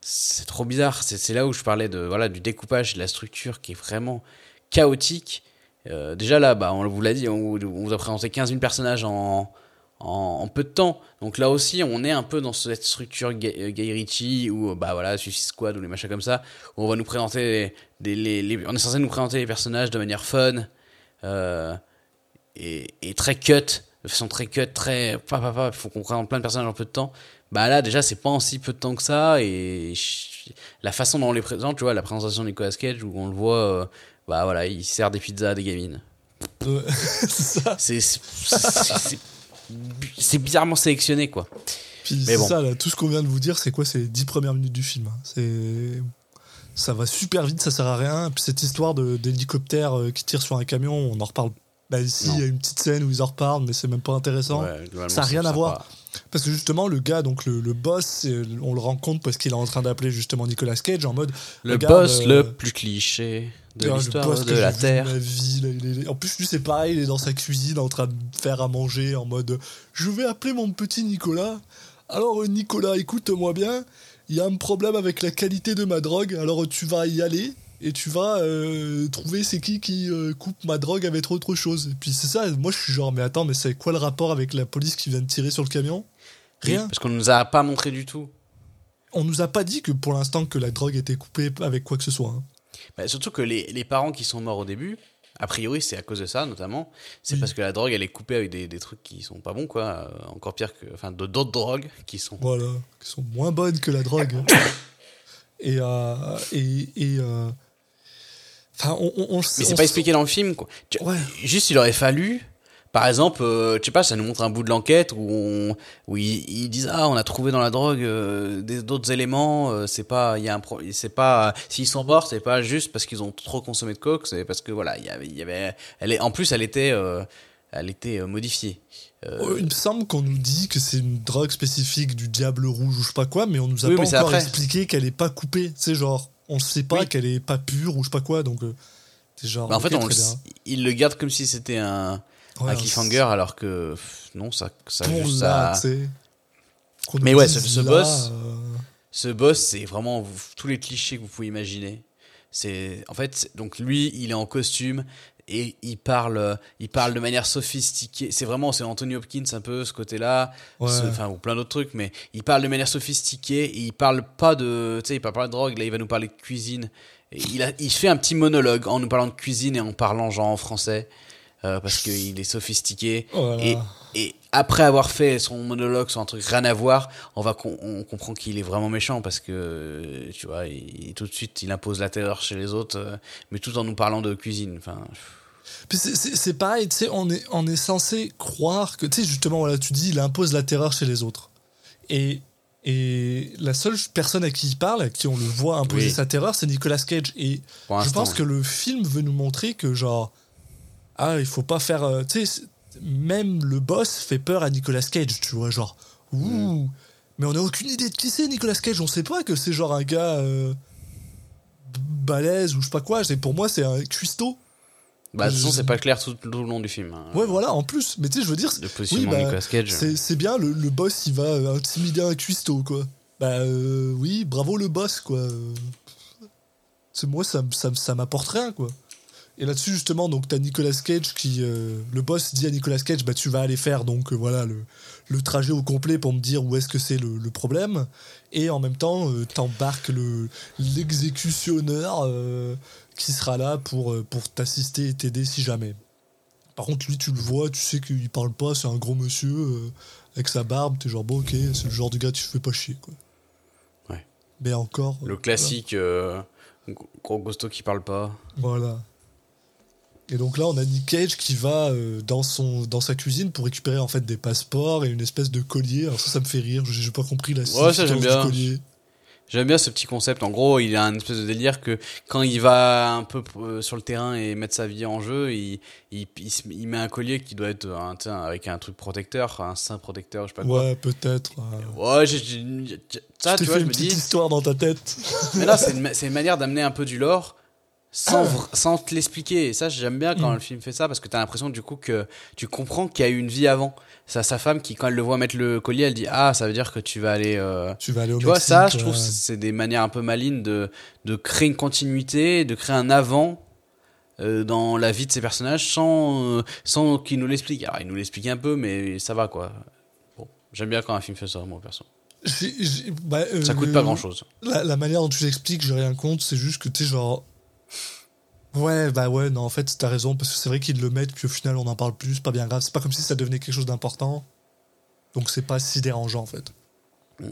c'est trop bizarre. C'est c'est là où je parlais de voilà du découpage, de la structure qui est vraiment chaotique. Euh, déjà là, bah, on vous l'a dit, on, on vous a présenté 15 000 personnages en, en, en peu de temps. Donc là aussi, on est un peu dans cette structure Guy, euh, Guy Ritchie ou bah voilà Suicide Squad ou les machins comme ça, où on va nous présenter les, les- on est censé nous présenter les personnages de manière fun euh, et, et très cut, de façon très cut, très pa pa pa, il faut qu'on présente plein de personnages en peu de temps. Bah là déjà c'est pas en si peu de temps que ça et je- la façon dont on les présente, tu vois, la présentation de Nicolas Cage où on le voit, euh, bah voilà, il sert des pizzas à des gamines. Ouais, c'est. C'est bizarrement sélectionné quoi. Puis Mais bon. ça, là, tout ce qu'on vient de vous dire, c'est quoi C'est les 10 premières minutes du film. hein. C'est. Ça va super vite, ça sert à rien. Puis cette histoire d'hélicoptère euh, qui tire sur un camion, on en reparle. Bah, ici, il y a une petite scène où ils en reparlent, mais c'est même pas intéressant. Ouais, ça n'a rien à sympa. voir. Parce que justement, le gars, donc le, le boss, c'est- on le rencontre parce qu'il est en train d'appeler justement Nicolas Cage en mode. Le boss euh, le plus cliché de Ah, l'histoire de que la Terre. vie, là, il est- En plus, lui, c'est pareil, il est dans sa cuisine en train de faire à manger en mode Je vais appeler mon petit Nicolas. Alors, euh, Nicolas, écoute-moi bien, il y a un problème avec la qualité de ma drogue, alors tu vas y aller. Et tu vas euh, trouver c'est qui qui euh, coupe ma drogue avec autre chose. Et puis c'est ça, moi je suis genre, mais attends, mais c'est quoi le rapport avec la police qui vient de tirer sur le camion? Rien. Parce qu'on nous a pas montré du tout. On nous a pas dit que pour l'instant que la drogue était coupée avec quoi que ce soit. hein. Bah, surtout que les, les parents qui sont morts au début, a priori c'est à cause de ça notamment. C'est Oui. parce que la drogue elle est coupée avec des, des trucs qui sont pas bons quoi. Euh, encore pire que. Enfin d'autres drogues qui sont. Voilà, qui sont moins bonnes que la drogue. et, euh, et, et euh, enfin, on, on, on- Mais c'est pas expliqué dans le film quoi. Ouais. Juste il aurait fallu. Par exemple, euh, je sais pas, ça nous montre un bout de l'enquête où, on, où ils, ils disent ah on a trouvé dans la drogue euh, d'autres éléments. euh, c'est pas, il y a un c'est pas s'ils sont morts, c'est pas juste parce qu'ils ont trop consommé de coke, c'est parce que voilà il y avait, il y avait, elle est, en plus elle était, euh, elle était euh, modifiée. Euh, Euh, Il me semble qu'on nous dit que c'est une drogue spécifique du diable rouge ou je sais pas quoi, mais on nous a Oui, pas encore expliqué qu'elle est pas coupée. C'est genre, on sait pas Oui. qu'elle est pas pure ou je sais pas quoi, donc c'est genre. Bah, en ok, fait, on le, il le garde comme si c'était un, Ouais, un cliffhanger, alors que non, ça, ça juste là, Mais ouais, ce- ce là, boss- euh, Ce boss, c'est vraiment vous- tous les clichés que vous pouvez imaginer. C'est en fait donc lui, il est en costume et il parle, euh, il parle de manière sophistiquée. C'est vraiment c'est Anthony Hopkins un peu ce côté-là, Ouais. Enfin ou plein d'autres trucs, mais il parle de manière sophistiquée et il parle pas de, tu sais, il parle pas de drogue. Là, il va nous parler de cuisine. Et il a, il fait un petit monologue en nous parlant de cuisine et en parlant genre en français. Euh, parce qu'il est sophistiqué. Voilà. Et, et après avoir fait son monologue sur un truc rien à voir, on va con- on comprend qu'il est vraiment méchant parce que tu vois, il, tout de suite il impose la terreur chez les autres, euh, mais tout en nous parlant de cuisine. Enfin, c'est- pareil, tu sais, on est, on est censé croire que, tu sais, justement, voilà, tu dis, il impose la terreur chez les autres. Et, et la seule personne à qui il parle, à qui on le voit imposer Oui. sa terreur, c'est Nicolas Cage. Et je pense que le film veut nous montrer que, genre, ah, il faut pas faire. euh, tu sais, même le boss fait peur à Nicolas Cage, tu vois, genre, ouh. Mm. Mais on n'a aucune idée de qui c'est Nicolas Cage, on sait pas que c'est genre un gars. euh, balèze ou je sais pas quoi, c'est pour moi c'est un cuistot. bah, de toute façon, c'est pas clair tout, tout le long du film. hein. Ouais, voilà, en plus. Mais tu sais, je veux dire, Le positionnement oui, bah, Nicolas Cage. c'est bien, le, le boss, il va euh, intimider un cuistot, quoi. Bah euh, oui, bravo le boss, quoi. C'est moi, ça, ça, ça m'apporte rien, quoi. Et là-dessus, justement, donc t'as Nicolas Cage qui... euh, le boss dit à Nicolas Cage, bah tu vas aller faire, donc euh, voilà, le, le trajet au complet pour me dire où est-ce que c'est le, le problème. Et en même temps, euh, t'embarques le l'exécutionneur euh, qui sera là pour, pour t'assister et t'aider si jamais. Par contre, lui, tu le vois, tu sais qu'il parle pas, c'est un gros monsieur avec sa barbe, t'es genre, bon, ok, c'est le genre de gars, tu fais pas chier, quoi. Ouais. Mais encore. Le classique gros costaud qui parle pas. Voilà. Et donc là, on a Nick Cage qui va euh, dans, son, dans sa cuisine pour récupérer en fait des passeports et une espèce de collier. Alors ça, ça me fait rire. J'ai pas compris la Ouais, ça, j'aime du bien. collier. J'aime bien ce petit concept. En gros, il a un espèce de délire que quand il va un peu euh, sur le terrain et mettre sa vie en jeu, il, il, il, met un collier qui doit être un, avec un truc protecteur, un sein protecteur, je sais pas quoi. Ouais, peut-être. euh. Ouais, j'ai- ça, tu tu vois, fait je une me petite dis. histoire dans ta tête. Mais là, c'est une, une manière d'amener un peu du lore sans, vr- sans te l'expliquer. Et ça, j'aime bien quand Mm. le film fait ça parce que t'as l'impression du coup que tu comprends qu'il y a eu une vie avant. C'est sa femme qui, quand elle le voit mettre le collier, elle dit Ah, ça veut dire que tu vas aller. euh, Tu vas aller au Tu vois, Mexique, ça, je trouve, ouais. c'est des manières un peu malines de, de créer une continuité, de créer un avant euh, dans la vie de ces personnages sans, euh, sans qu'ils nous l'expliquent. Alors, ils nous l'expliquent un peu, mais ça va, quoi. Bon, j'aime bien quand un film fait ça, moi, perso. Bah, euh, Ça coûte le- pas grand-chose. La, la manière dont tu l'expliques, j'ai rien contre. C'est juste que tu sais, genre. Ouais, bah ouais, non, en fait, t'as raison, parce que c'est vrai qu'ils le mettent, puis au final, on en parle plus, pas bien grave. C'est pas comme si ça devenait quelque chose d'important. Donc c'est pas si dérangeant, en fait. Mm,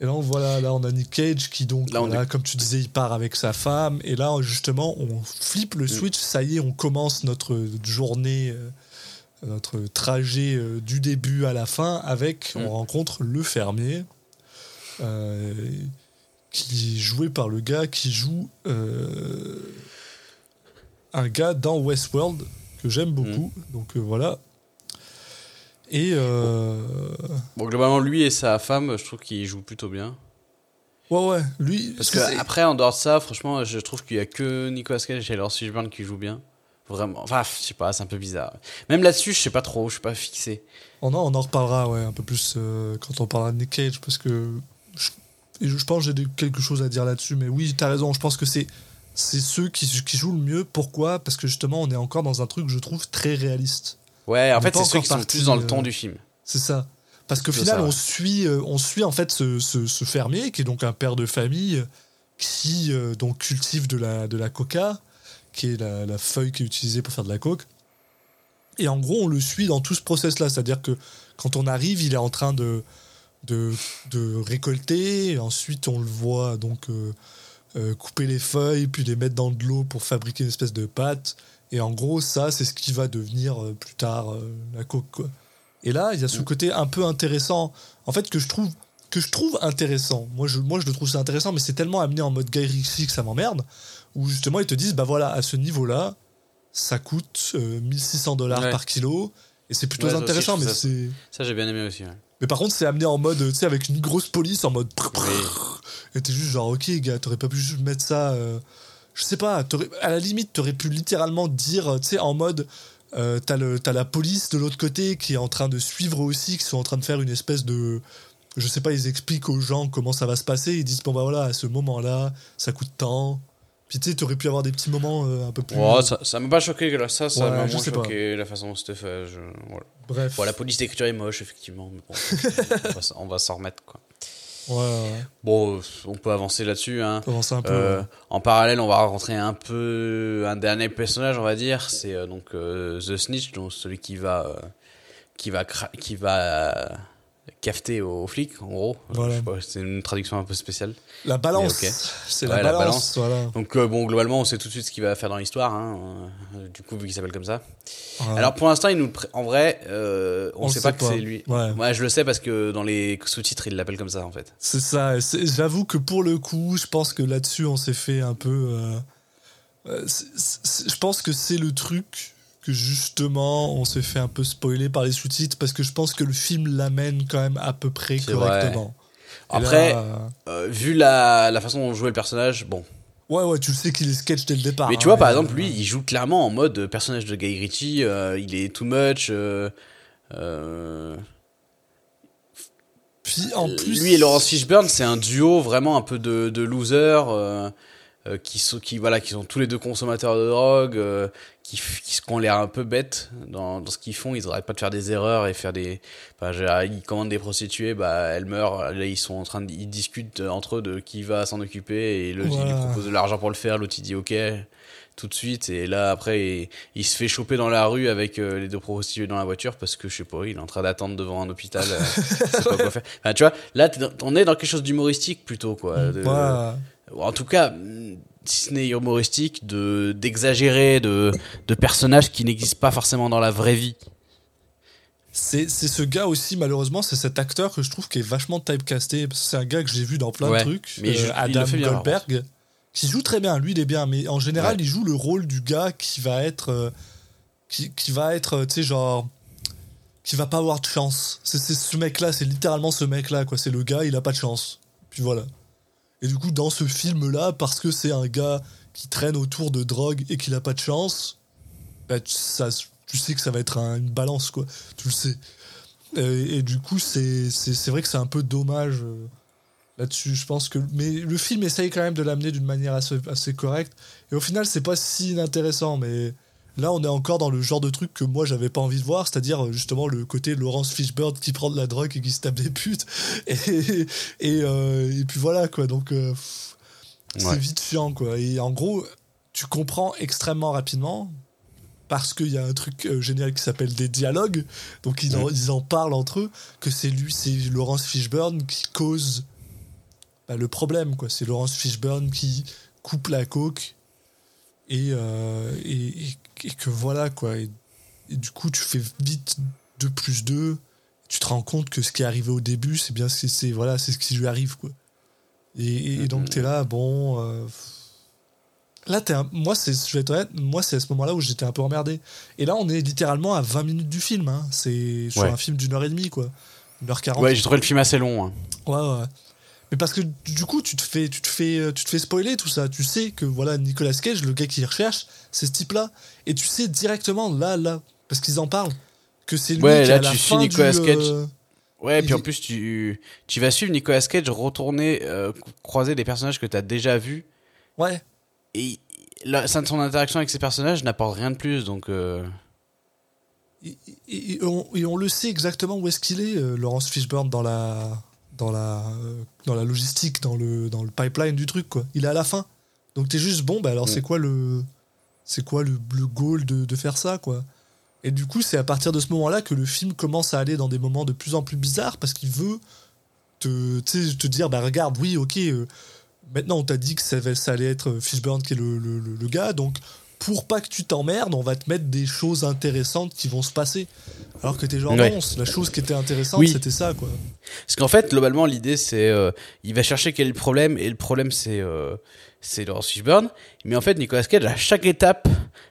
Et là, on voit là, là, on a Nick Cage qui, donc, Là, on voilà, est- comme tu disais, il part avec sa femme. Et là, justement, on flippe Mm. le switch. Ça y est, on commence notre journée, euh, notre trajet euh, du début à la fin avec, Mm. on rencontre le fermier. euh, qui est joué par le gars qui joue euh, un gars dans Westworld que j'aime beaucoup. Donc euh, voilà. Et euh, Bon, globalement, lui et sa femme, je trouve qu'ils jouent plutôt bien. ouais, ouais, lui. Parce que après, en dehors de ça, franchement, je trouve qu'il y a que Nicolas Cage et Laurence Fishburne qui jouent bien. Vraiment. Enfin, je sais pas, c'est un peu bizarre. Même là-dessus, je sais pas trop, je suis pas fixé. On en, on en reparlera ouais, un peu plus euh, quand on parlera de Nick Cage parce que je, et je pense que j'ai quelque chose à dire là-dessus. Mais oui, t'as raison. Je pense que c'est c'est ceux qui, qui jouent le mieux. Pourquoi? Parce que justement, on est encore dans un truc, je trouve, très réaliste. Ouais, en fait, c'est ceux qui sont parti, plus dans le euh, ton du film. C'est ça. Parce qu'au final, ça, ouais. on suit, euh, on suit en fait ce, ce- ce fermier qui est donc un père de famille qui euh, donc cultive de la, de la coca, qui est la, la feuille qui est utilisée pour faire de la coke. Et en gros, on le suit dans tout ce process-là. C'est-à-dire que quand on arrive, il est en train de, de, de récolter. Ensuite, on le voit donc euh, euh, couper les feuilles, puis les mettre dans de l'eau pour fabriquer une espèce de pâte. Et en gros, ça, c'est ce qui va devenir euh, plus tard la coke. Quoi. Et là, il y a ce côté un peu intéressant, en fait, que je trouve que je trouve intéressant. Moi, je, moi, je le trouve ça intéressant, mais c'est tellement amené en mode Guy Ritchie que ça m'emmerde. Où justement, ils te disent, bah voilà, à ce niveau-là, ça coûte euh, 1600 dollars Ouais. par kilo. Et c'est plutôt Ouais, ça aussi, intéressant, mais c'est. Ça, j'ai bien aimé aussi. ouais. Mais par contre, c'est amené en mode, tu sais, avec une grosse police, en mode. Et t'es juste genre, ok, gars, t'aurais pas pu juste mettre ça. euh, je sais pas, à la limite, t'aurais pu littéralement dire, tu sais, en mode. euh, t'as la police de l'autre côté qui est en train de suivre aussi, qui sont en train de faire une espèce de. Je sais pas, ils expliquent aux gens comment ça va se passer. Ils disent, bon bah voilà, à ce moment-là, ça coûte tant. Puis tu sais, t'aurais pu avoir des petits moments euh, un peu plus. Oh, ça ça m'a pas choqué que là, ça, ça Ouais, m'a moins pas. choqué la façon dont c'était fait. Je... Voilà. Bref. Bon, la police d'écriture est moche, effectivement, mais bon, on va, s'en remettre, quoi. Ouais, ouais. Bon, on peut avancer là-dessus, hein. Un peu, Euh, ouais. En parallèle, on va rencontrer un peu un dernier personnage, on va dire. C'est euh, donc euh, The Snitch, donc celui qui va, qui va, qui va cafeter aux flics, en gros. Euh, Voilà. c'est une traduction un peu spéciale. La balance. C'est Ouais, la balance, voilà. Donc euh, bon, globalement, on sait tout de suite ce qu'il va faire dans l'histoire. hein, euh, du coup, vu qu'il s'appelle comme ça. Ouais. Alors pour l'instant, il nous, en vrai, euh, on, On sait pas que c'est lui. Ouais. Moi, je le sais parce que dans les sous-titres, il l'appelle comme ça, en fait. C'est ça. J'avoue que pour le coup, je pense que là-dessus, on s'est fait un peu. je pense que c'est le truc que justement, on s'est fait un peu spoiler par les sous-titres parce que je pense que le film l'amène quand même à peu près correctement. Après, là, euh, euh, vu la, la façon dont jouait le personnage, bon. ouais, ouais, tu le sais qu'il est sketch dès le départ. Mais tu hein, vois, par mais, exemple, euh, lui, il joue clairement en mode euh, personnage de Guy Ritchie. euh, il est too much. euh, euh, Puis en plus. Lui et Laurence Fishburne, c'est un duo vraiment un peu de, de losers euh, qui, sont, qui, voilà, qui sont tous les deux consommateurs de drogue, euh, qui, qui, ont l'air un peu bêtes dans, dans ce qu'ils font. Ils n'arrêtent pas de faire des erreurs et faire des. Enfin, genre, ils commandent des prostituées, bah, elles meurent. Là, ils sont en train de, ils discutent entre eux de qui va s'en occuper et l'autre il lui propose de l'argent pour le faire. L'autre il dit ok tout de suite et là après il, il se fait choper dans la rue avec euh, les deux prostituées dans la voiture parce que je sais pas il est en train d'attendre devant un hôpital euh, il sait pas quoi faire Enfin, tu vois là dans- on est dans quelque chose d'humoristique plutôt quoi de- en tout cas si ce n'est humoristique, de d'exagérer, de, de personnages qui n'existent pas forcément dans la vraie vie. C'est ce gars aussi, malheureusement, c'est cet acteur que je trouve qui est vachement typecasté. C'est un gars que j'ai vu dans plein Ouais, de trucs. mais le Adam Goldberg, qui joue très bien. Lui, il est bien, mais en général, Ouais. il joue le rôle du gars qui va être. euh, qui, qui va être, euh, tu sais, genre. qui va pas avoir de chance. C'est ce mec-là, c'est littéralement ce mec-là, quoi. C'est le gars, il a pas de chance. Puis voilà. Et du coup, dans ce film-là, parce que c'est un gars qui traîne autour de drogue et qu'il a pas de chance, bah, tu, ça, tu sais que ça va être un- une balance, quoi. Tu le sais. Euh, et du coup, c'est vrai que c'est un peu dommage euh, là-dessus. Je pense que. Mais le film essaye quand même de l'amener d'une manière assez, assez correcte. Et au final, c'est pas si inintéressant, mais. Là, on est encore dans le genre de truc que moi, j'avais pas envie de voir, c'est-à-dire euh, justement le côté Laurence Fishburne qui prend de la drogue et qui se tape des putes. Et, et, euh, et puis voilà, quoi. Donc, euh, c'est Ouais. vite chiant, quoi. Et en gros, tu comprends extrêmement rapidement parce qu'il y a un truc euh, génial qui s'appelle des dialogues. Donc, ils, en, ils en parlent entre eux que c'est lui, c'est Laurence Fishburne qui cause bah, le problème, quoi. C'est Laurence Fishburne qui coupe la coke et, euh, et, et- et que voilà, quoi. Et, et du coup, tu fais vite 2 plus 2. Tu te rends compte que ce qui est arrivé au début, c'est bien ce, c'est, voilà, c'est ce qui lui arrive, quoi. Et, donc, t'es là, bon. euh, Là, t'es un- moi, c'est, je vais être honnête, moi, c'est à ce moment-là où j'étais un peu emmerdé. Et là, on est littéralement à 20 minutes du film. hein. C'est sur Ouais. un film d'une heure et demie, quoi. Une heure quarante. Ouais, j'ai trouvé le film assez long. hein. Ouais, ouais. Mais parce que du coup, tu te fais, tu te fais, euh, tu te fais spoiler tout ça. Tu sais que voilà, Nicolas Cage, le gars qui recherche, c'est ce type-là. Et tu sais directement là, là, parce qu'ils en parlent, que c'est lui Ouais, qui là, la tu suis fin Nicolas du, Cage. euh, Ouais, Il puis en plus, tu, tu vas suivre Nicolas Cage retourner euh, croiser des personnages que tu as déjà vus. Ouais. Et la, son interaction avec ces personnages n'apporte rien de plus. Donc, euh, Et, et- et on, et on le sait exactement où est-ce qu'il est, euh, Laurence Fishburne, dans la, dans la, euh, dans la logistique, dans le, dans le pipeline du truc, quoi. Il est à la fin. Donc t'es juste bon, bah alors c'est quoi le, c'est quoi le, le goal de, de faire ça, quoi? Et du coup, c'est à partir de ce moment-là que le film commence à aller dans des moments de plus en plus bizarres parce qu'il veut te, te dire, bah regarde, oui, ok, euh, maintenant on t'a dit que ça, va- ça allait être Fishburne qui est le- le- le gars, donc pour pas que tu t'emmerdes, on va te mettre des choses intéressantes qui vont se passer. Alors que t'es genre, Ouais. non, la chose qui était intéressante, Oui. c'était ça, quoi. Parce qu'en fait, globalement, l'idée, c'est. euh, il va chercher quel est le problème, et le problème, c'est. euh, c'est Laurence Fishburne. Mais en fait, Nicolas Cage, à chaque étape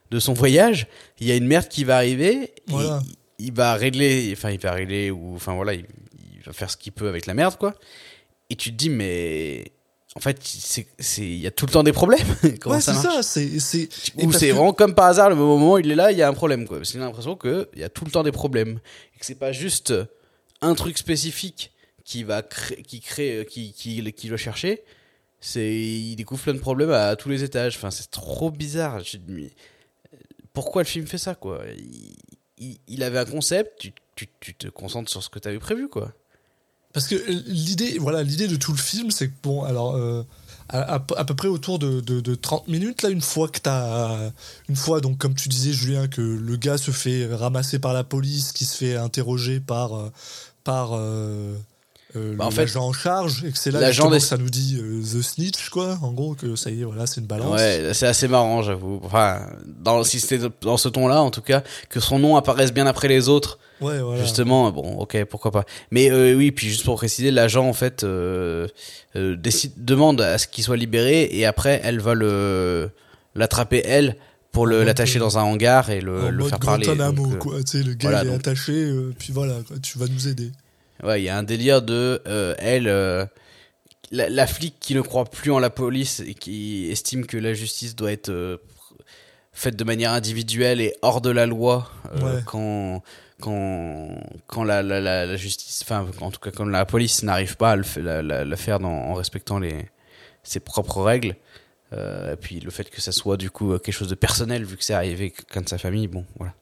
de son voyage, il y a une merde qui va arriver. et Voilà. il, il va régler. Enfin, il va régler, ou. Enfin, voilà, il, il va faire ce qu'il peut avec la merde, quoi. Et tu te dis, mais. En fait, il y a tout le temps des problèmes. Comment ouais, ça c'est marche ça, c'est, c'est, et Ou c'est que- vraiment comme par hasard, le moment où il est là, il y a un problème. Quoi. Parce qu'il a l'impression qu'il y a tout le temps des problèmes. Et que c'est pas juste un truc spécifique qui va qui crée, qui, qui, qui doit chercher. C'est, il découvre plein de problèmes à, tous les étages. Enfin, c'est trop bizarre. Pourquoi le film fait ça, quoi? Il, il, il avait un concept, tu, tu, tu te concentres sur ce que tu avais prévu, quoi. Parce que euh, l'idée, voilà, l'idée de tout le film, c'est que bon, alors euh, à, peu près autour de, de, de 30 minutes là, une fois que t'as, une fois donc comme tu disais Julien que le gars se fait ramasser par la police, qui se fait interroger par euh, par euh, Bah, en fait, l'agent en charge et que c'est là des- que ça nous dit euh, the snitch quoi, en gros que ça y est voilà c'est une balance. Ouais, c'est assez marrant, j'avoue. Enfin, dans, si c'était dans ce ton-là, en tout cas, que son nom apparaisse bien après les autres. Ouais, voilà. Justement, bon, ok, pourquoi pas. Mais euh, oui, puis juste pour préciser, l'agent en fait décide, demande à ce qu'il soit libéré et après elle va le l'attraper elle pour l'attacher dans un hangar et le, le faire parler. Quoi. Tu sais, le gars voilà, il est donc- attaché, puis voilà, quoi, tu vas nous aider. Ouais, il y a un délire de euh, elle, euh, la, la flic qui ne croit plus en la police et qui estime que la justice doit être euh, faite de manière individuelle et hors de la loi Ouais. quand quand quand la, la, justice, enfin en tout cas quand la police n'arrive pas à le, la, faire dans, en respectant les ses propres règles. Et puis le fait que ça soit du coup quelque chose de personnel vu que c'est arrivé qu'un de sa famille, bon voilà.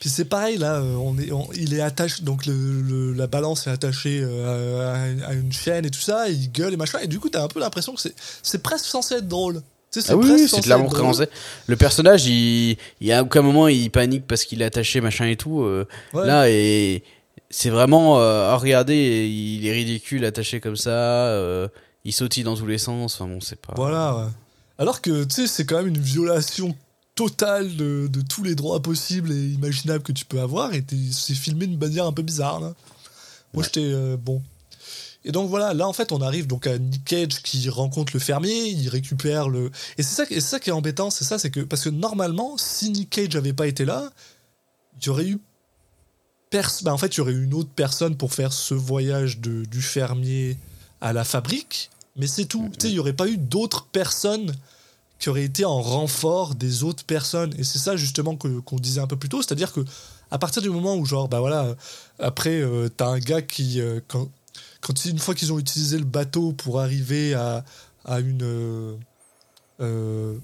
Puis c'est pareil là, euh, on est, on- il est attaché, donc le, le- la balance est attachée euh, à, à une chaîne et tout ça, et il gueule et machin, et du coup t'as un peu l'impression que c'est, presque censé être drôle. Tu sais, c'est Ah oui, c'est être drôle. présenté. Le personnage, il, il y a aucun moment il panique parce qu'il est attaché, machin et tout. euh, Ouais. Là, et c'est vraiment, euh, oh, regardez, il est ridicule attaché comme ça. euh, il sautille dans tous les sens. Enfin bon, c'est pas. Voilà. ouais. Alors que, tu sais, c'est quand même une violation totale de, de tous les droits possibles et imaginables que tu peux avoir, et c'est filmé d'une manière un peu bizarre, là. Moi, j'étais... euh, bon. Et donc voilà, là en fait on arrive donc à Nick Cage qui rencontre le fermier, il récupère le... Et c'est ça, et ça qui est embêtant, c'est ça, c'est que... Parce que normalement, si Nick Cage avait pas été là, il y aurait eu... Pers... bah, en fait, il y aurait eu une autre personne pour faire ce voyage de, du fermier à la fabrique, mais c'est tout. Tu sais, il y aurait pas eu d'autres personnes qui auraient été en renfort des autres personnes. Et c'est ça justement que- qu'on disait un peu plus tôt, c'est-à-dire que à partir du moment où genre bah voilà, après euh, t'as un gars qui euh, quand quand une fois qu'ils ont utilisé le bateau pour arriver à à une euh, euh,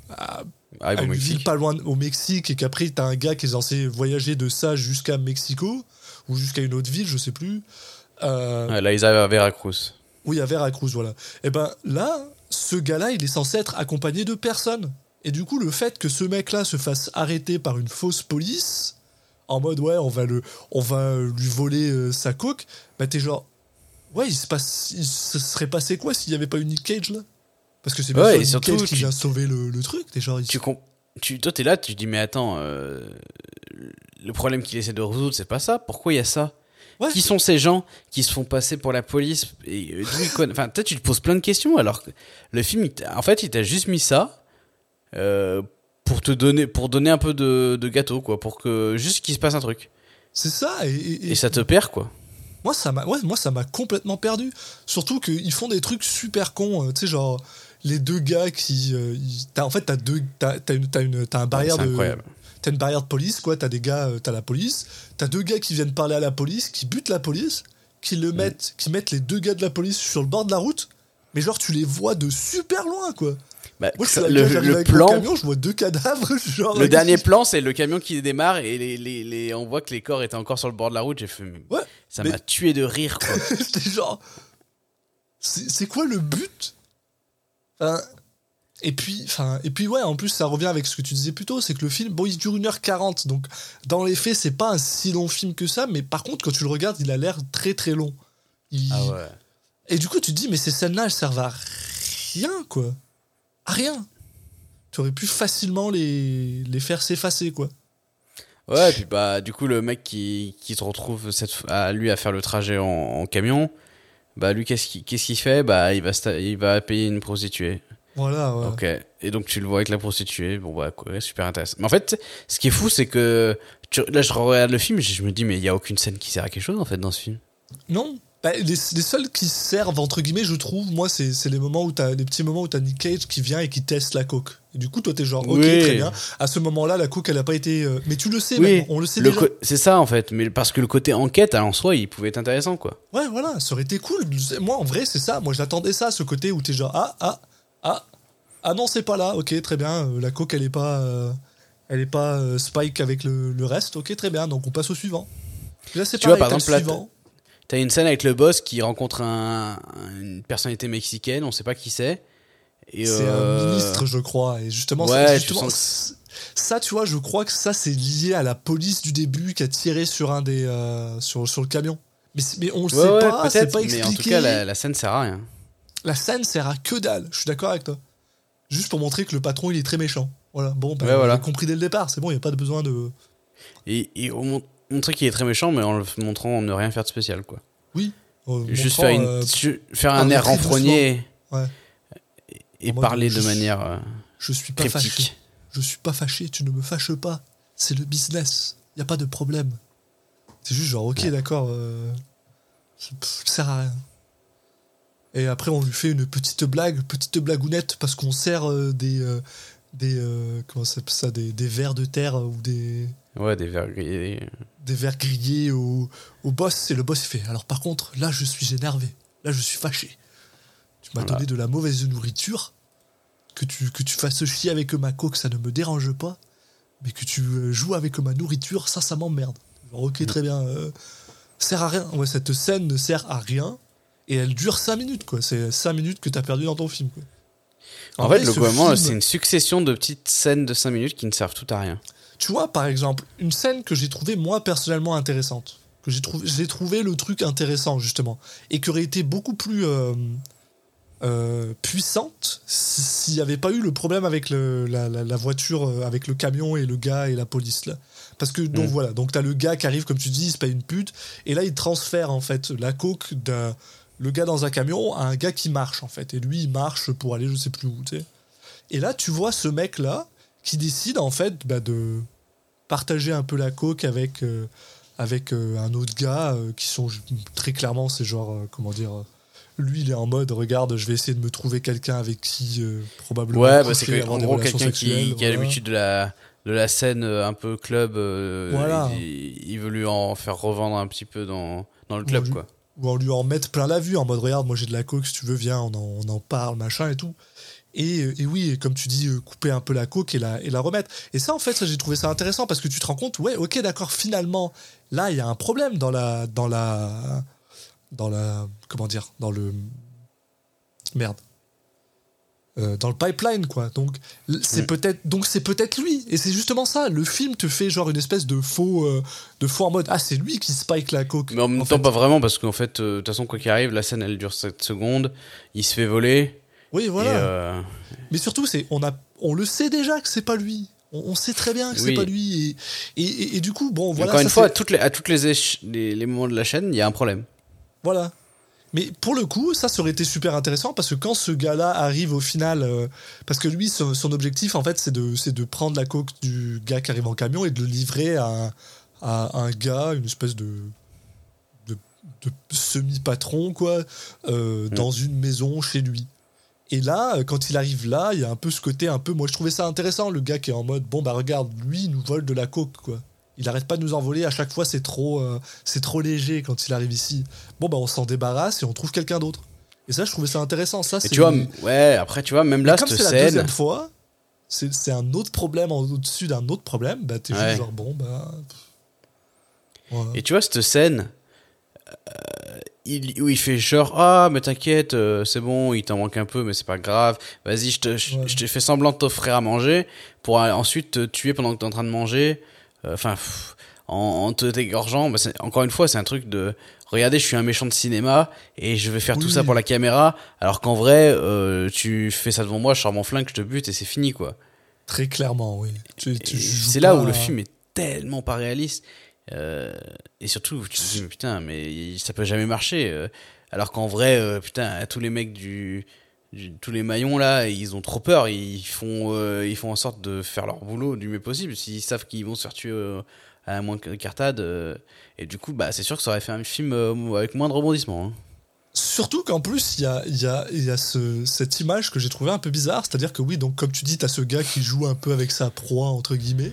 à, une ville pas loin au Mexique et qu'après t'as un gars qui est censé voyager de ça jusqu'à Mexico ou jusqu'à une autre ville, je sais plus. Là, ils arrivent à Veracruz. oui, à Veracruz, voilà. Et ben là, ce gars-là, il est censé être accompagné de personne. Et du coup, le fait que ce mec-là se fasse arrêter par une fausse police, en mode ouais, on va le, on va lui voler euh, sa coque, bah t'es genre, ouais, il se passe, il se serait passé quoi s'il n'y avait pas eu Nick Cage là? Parce que c'est bien Ouais, sûr Nick Cage qui tu- vient sauver le, le truc. T'es genre, il- Tu, com- tu, toi, t'es là, tu dis, mais attends, euh, le problème qu'il essaie de résoudre, c'est pas ça. Pourquoi il y a ça? Ouais. Qui sont ces gens qui se font passer pour la police et euh, Enfin, peut-être tu te poses plein de questions alors que le film, en fait, il t'a juste mis ça euh, pour te donner, pour donner un peu de, de gâteau, quoi, pour que juste qu'il se passe un truc. c'est ça. Et, et- Et ça te perd, quoi. Moi, ça m'a ouais, moi, ça m'a complètement perdu. Surtout qu'ils font des trucs super cons. euh, tu sais, genre, les deux gars qui. en fait, t'as deux. T'as une, t'as une, t'as un barrière c'est de. incroyable. T'as une barrière de police, quoi. T'as des gars. euh, T'as la police. T'as deux gars qui viennent parler à la police, qui butent la police, qui le mettent, qui mettent les deux gars de la police sur le bord de la route. Mais genre, tu les vois de super loin, quoi. Bah, Moi, je suis ça- là, le, avec plan, camion, je vois deux cadavres. Genre, le dernier plan, c'est le camion qui démarre et les, les, les- on voit que les corps étaient encore sur le bord de la route. J'ai fait, Ouais, ça mais- m'a tué de rire, quoi. Genre. C'est c'est quoi le but? Enfin, Et puis, enfin, et puis ouais, en plus, ça revient avec ce que tu disais plus tôt, c'est que le film, bon, il dure 1h40, donc dans les faits, c'est pas un si long film que ça, mais par contre, quand tu le regardes, il a l'air très très long. Il- Ah ouais. Et du coup, tu te dis, mais ces scènes-là, elles servent à rien, quoi. À rien. Tu aurais pu facilement les, les faire s'effacer, quoi. Ouais, et puis bah, du coup, le mec qui, qui se retrouve cette, à lui à faire le trajet en, en camion, bah, lui, qu'est-ce qu'il qu'est-ce qu'il fait? Bah, il va, il va payer une prostituée. Voilà, ouais. Ok. Et donc, tu le vois avec la prostituée. Bon, bah, quoi, super intéressant. Mais en fait, ce qui est fou, c'est que tu- là, je regarde le film et je me dis, mais il y a aucune scène qui sert à quelque chose, en fait, dans ce film. Non. Bah, les, les seuls qui servent, entre guillemets, je trouve, moi, c'est les moments où t'as les petits moments où t'as Nick Cage qui vient et qui teste la coke. Et du coup, toi, t'es genre, ok, Oui. très bien. À ce moment-là, la coke, elle a pas été. euh, Mais tu le sais, Oui, on le sait le déjà. C'est ça, en fait. Mais parce que le côté enquête, en soi, il pouvait être intéressant, quoi. Ouais, voilà, ça aurait été cool. Moi, en vrai, c'est ça. Moi, j'attendais ça, ce côté où t'es genre, ah, ah, ah, ah non, c'est pas là. Ok, très bien. euh, La coke, elle est pas, euh, elle est pas euh, spike avec le, le reste. Ok, très bien. Donc, on passe au suivant. Là, c'est Tu vois, pareil, par t'as exemple, suivant. T'as une scène avec le boss qui rencontre un, une personnalité mexicaine, on sait pas qui c'est. Et, C'est euh, un ministre, je crois. Et justement, Ouais, c'est- tu justement, sens ça, tu vois, je crois que ça, c'est lié à la police du début qui a tiré sur un des, euh, sur, sur le camion. Mais, mais on le Ouais, sait ouais, pas, c'est pas mais expliqué. en tout cas, la, la scène sert à rien. La scène sert à que dalle. Je suis d'accord avec toi. Juste pour montrer que le patron, il est très méchant. Voilà. Bon, bah, Ouais, voilà. compris dès le départ. C'est bon, il n'y a pas de besoin de. Et, et on mon- montrer qu'il est très méchant, mais en le montrant ne rien faire de spécial, quoi. Oui. euh, Juste faire, une, euh, faire un air renfrogné Ouais. et, En parler de suis- manière euh, je suis pas fâché. Je suis pas fâché. Tu ne me fâches pas. C'est le business. Il y a pas de problème. C'est juste genre, ok, d'accord. Euh, ça sert à rien. Et après, on lui fait une petite blague, petite blagounette, parce qu'on sert euh, des. euh, des euh, comment ça s'appelle ça des, des vers de terre ou des. Ouais, des verres grillés. des verres grillés au, au boss et le boss il fait alors par contre là je suis énervé là je suis fâché tu m'as Voilà. donné de la mauvaise nourriture que tu, que tu fasses chier avec ma coque ça ne me dérange pas mais que tu euh, joues avec ma nourriture ça ça m'emmerde Genre, ok très bien euh, sert à rien ouais cette scène ne sert à rien et elle dure 5 minutes quoi c'est 5 minutes que t'as perdu dans ton film quoi. En, vrai, fait, ce globalement, film- c'est une succession de petites scènes de 5 minutes qui ne servent tout à rien. Tu vois, par exemple, une scène que j'ai trouvée moi personnellement intéressante, que j'ai trouvé, j'ai trouvé le truc intéressant justement, et qui aurait été beaucoup plus, euh, euh, puissante si- s'il n'y avait pas eu le problème avec le, la, la- la voiture, euh, avec le camion et le gars et la police. Là. Parce que, donc Mm. voilà, donc t'as le gars qui arrive, comme tu dis, il se paye une pute, et là il transfère en fait la coke d'un le gars dans un camion à un gars qui marche en fait. Et lui il marche pour aller je sais plus où, tu sais. Et là tu vois ce mec là qui décide en fait bah, de partager un peu la coke avec, euh, avec euh, un autre gars euh, qui sont très clairement, c'est genre, euh, comment dire, lui il est en mode, regarde, je vais essayer de me trouver quelqu'un avec qui probablement. Ouais, bah, c'est en gros quelqu'un qui, qui a l'habitude de la, de la scène un peu club. Voilà. il, il veut lui en faire revendre un petit peu dans, dans le club, quoi. Ou en lui en mettre plein la vue en mode regarde moi j'ai de la coke si tu veux viens on en, parle machin et tout. Et, euh, et oui comme tu dis euh, couper un peu la coke et la, et la remettre. Et ça en fait j'ai trouvé ça intéressant parce que tu te rends compte ouais ok d'accord finalement là il y a un problème dans la dans la dans la comment dire dans le merde Euh, dans le pipeline quoi donc c'est peut-être donc c'est peut-être lui et c'est justement ça le film te fait genre une espèce de faux euh, de faux en mode ah c'est lui qui spike la coke Mais en même En temps, fait. pas vraiment, parce qu'en fait, euh, de toute façon, quoi qu'il arrive, la scène elle dure 7 secondes, il se fait voler. oui voilà Mais surtout, c'est on a, on le sait déjà que c'est pas lui. On, sait très bien que c'est Oui. pas lui. Et, et, et- et du coup, bon, voilà. encore ça, une fois, à toutes les, à toutes les, les moments de la chaîne, il y a un problème. voilà. Mais pour le coup, ça, ça aurait été super intéressant parce que quand ce gars-là arrive au final, euh, parce que lui, son, son objectif, en fait, c'est de, de prendre la coke du gars qui arrive en camion et de le livrer à, un- à un gars, une espèce de, de, de semi-patron, quoi, euh, dans une maison chez lui. Et là, euh, quand il arrive là, il y a un peu ce côté un peu. Moi, je trouvais ça intéressant, le gars qui est en mode bon, bah regarde, lui, il nous vole de la coke, quoi. Il arrête pas de nous en voler, à chaque fois, c'est trop, euh, c'est trop léger quand il arrive ici. Bon, bah on s'en débarrasse et on trouve quelqu'un d'autre. Et ça, je trouvais ça intéressant. Ça, c'est tu vois, ouais, après, tu vois, même là, Mais comme cette c'est la scène. deuxième fois, c'est un autre problème en- au-dessus d'un autre problème, bah t'es Ouais. genre bon, bah. Et tu vois, cette scène, euh, il, où il fait genre, ah, mais t'inquiète, euh, c'est bon, il t'en manque un peu, mais c'est pas grave. Vas-y, je te, Ouais. je te fais semblant de t'offrir à manger pour ensuite te tuer pendant que t'es en train de manger. Euh, Enfin, en, en te t'égorgeant. Bah, encore une fois, c'est un truc de, regardez, je suis un méchant de cinéma et je vais faire tout ça pour la caméra, alors qu'en vrai, euh, tu fais ça devant moi, je sors mon flingue, je te bute et c'est fini, quoi. Très clairement, oui. C'est là où le à- film est tellement pas réaliste. Euh, et surtout, tu te dis, mais putain, mais ça peut jamais marcher. alors qu'en vrai, euh, putain, tous les mecs du- tous les maillons là, ils ont trop peur. Ils font, euh, ils font en sorte de faire leur boulot du mieux possible. S'ils savent qu'ils vont se faire tuer euh, à la moindre cartade. euh, et du coup, bah, c'est sûr que ça aurait fait un film avec moins de rebondissements. hein. Surtout qu'en plus, il y a, y a, y a ce- cette image que j'ai trouvé un peu bizarre. C'est-à-dire que oui, donc comme tu dis, t'as ce gars qui joue un peu avec sa proie, entre guillemets.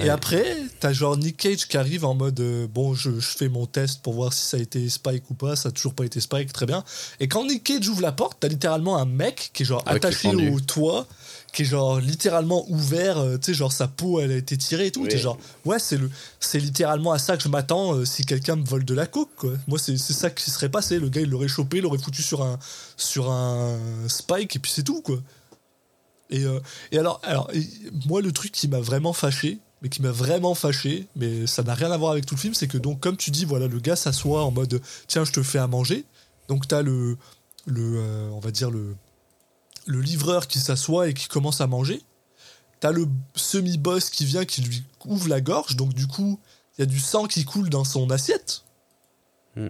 Et après, t'as genre Nick Cage qui arrive en mode euh, bon, je, je fais mon test pour voir si ça a été Spike ou pas. Ça a toujours pas été Spike, très bien. Et quand Nick Cage ouvre la porte, t'as littéralement un mec qui est genre Ouais, est attaché au toit, qui est genre littéralement ouvert. euh, tu sais, genre sa peau, elle a été tirée et tout. Oui. T'es genre ouais, c'est le, c'est littéralement à ça que je m'attends euh, si quelqu'un me vole de la coke. Quoi. Moi, c'est c'est ça qui serait passé. Le gars, il l'aurait chopé, il l'aurait foutu sur un, sur un Spike et puis c'est tout quoi. Et, euh, et alors, alors et moi, le truc qui m'a vraiment fâché, mais qui m'a vraiment fâché, mais ça n'a rien à voir avec tout le film, c'est que donc, comme tu dis, voilà, le gars s'assoit en mode tiens, je te fais à manger. Donc, t'as le, le euh, on va dire, le, le livreur qui s'assoit et qui commence à manger. T'as le semi-boss qui vient, qui lui ouvre la gorge, donc du coup, il y a du sang qui coule dans son assiette. Hmm.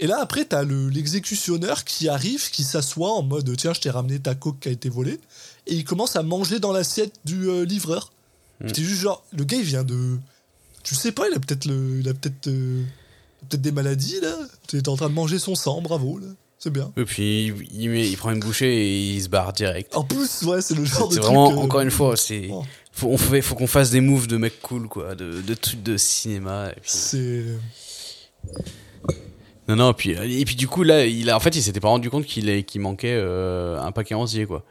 Et là, après, t'as le- l'exécutionneur qui arrive, qui s'assoit en mode tiens, je t'ai ramené ta coke qui a été volée et il commence à manger dans l'assiette du euh, livreur. Mm. J'étais juste genre, le gars il vient de. Tu sais pas, il a peut-être le, il a peut-être, euh, peut-être des maladies là. Tu es en train de manger son sang, bravo là, c'est bien. Et puis il, il met- il prend une bouchée et il se barre direct. En plus, ouais, c'est le genre de C'est truc. vraiment, euh, encore une fois, c'est. oh, Faut, on fait, faut qu'on fasse des moves de mecs cool, quoi, de, de trucs de cinéma. Et puis... c'est. Non, non, puis, et puis du coup, là, il a, en fait, il s'était pas rendu compte qu'il est- qu'il manquait euh, un paquet entier, quoi.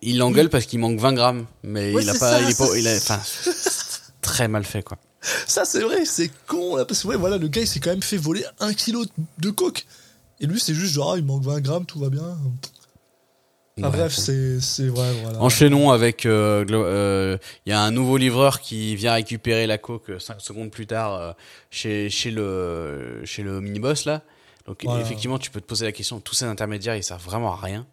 Il l'engueule parce qu'il manque 20 grammes, mais Ouais, il a pas, ça, il est pas, il a, enfin, très mal fait, quoi. Ça, c'est vrai, c'est con là, parce que ouais, voilà, le gars il s'est quand même fait voler un kilo de coke. Et lui, c'est juste genre, ah, il manque 20 grammes, tout va bien. Enfin, Ouais. bref, c'est c'est vrai, voilà. Enchaînons avec, euh, euh, il y a un nouveau livreur qui vient récupérer la coke 5 secondes plus tard euh, chez, chez le, chez le mini-boss, là. Donc Voilà. effectivement, tu peux te poser la question, tous ces intermédiaires, ils servent vraiment à rien.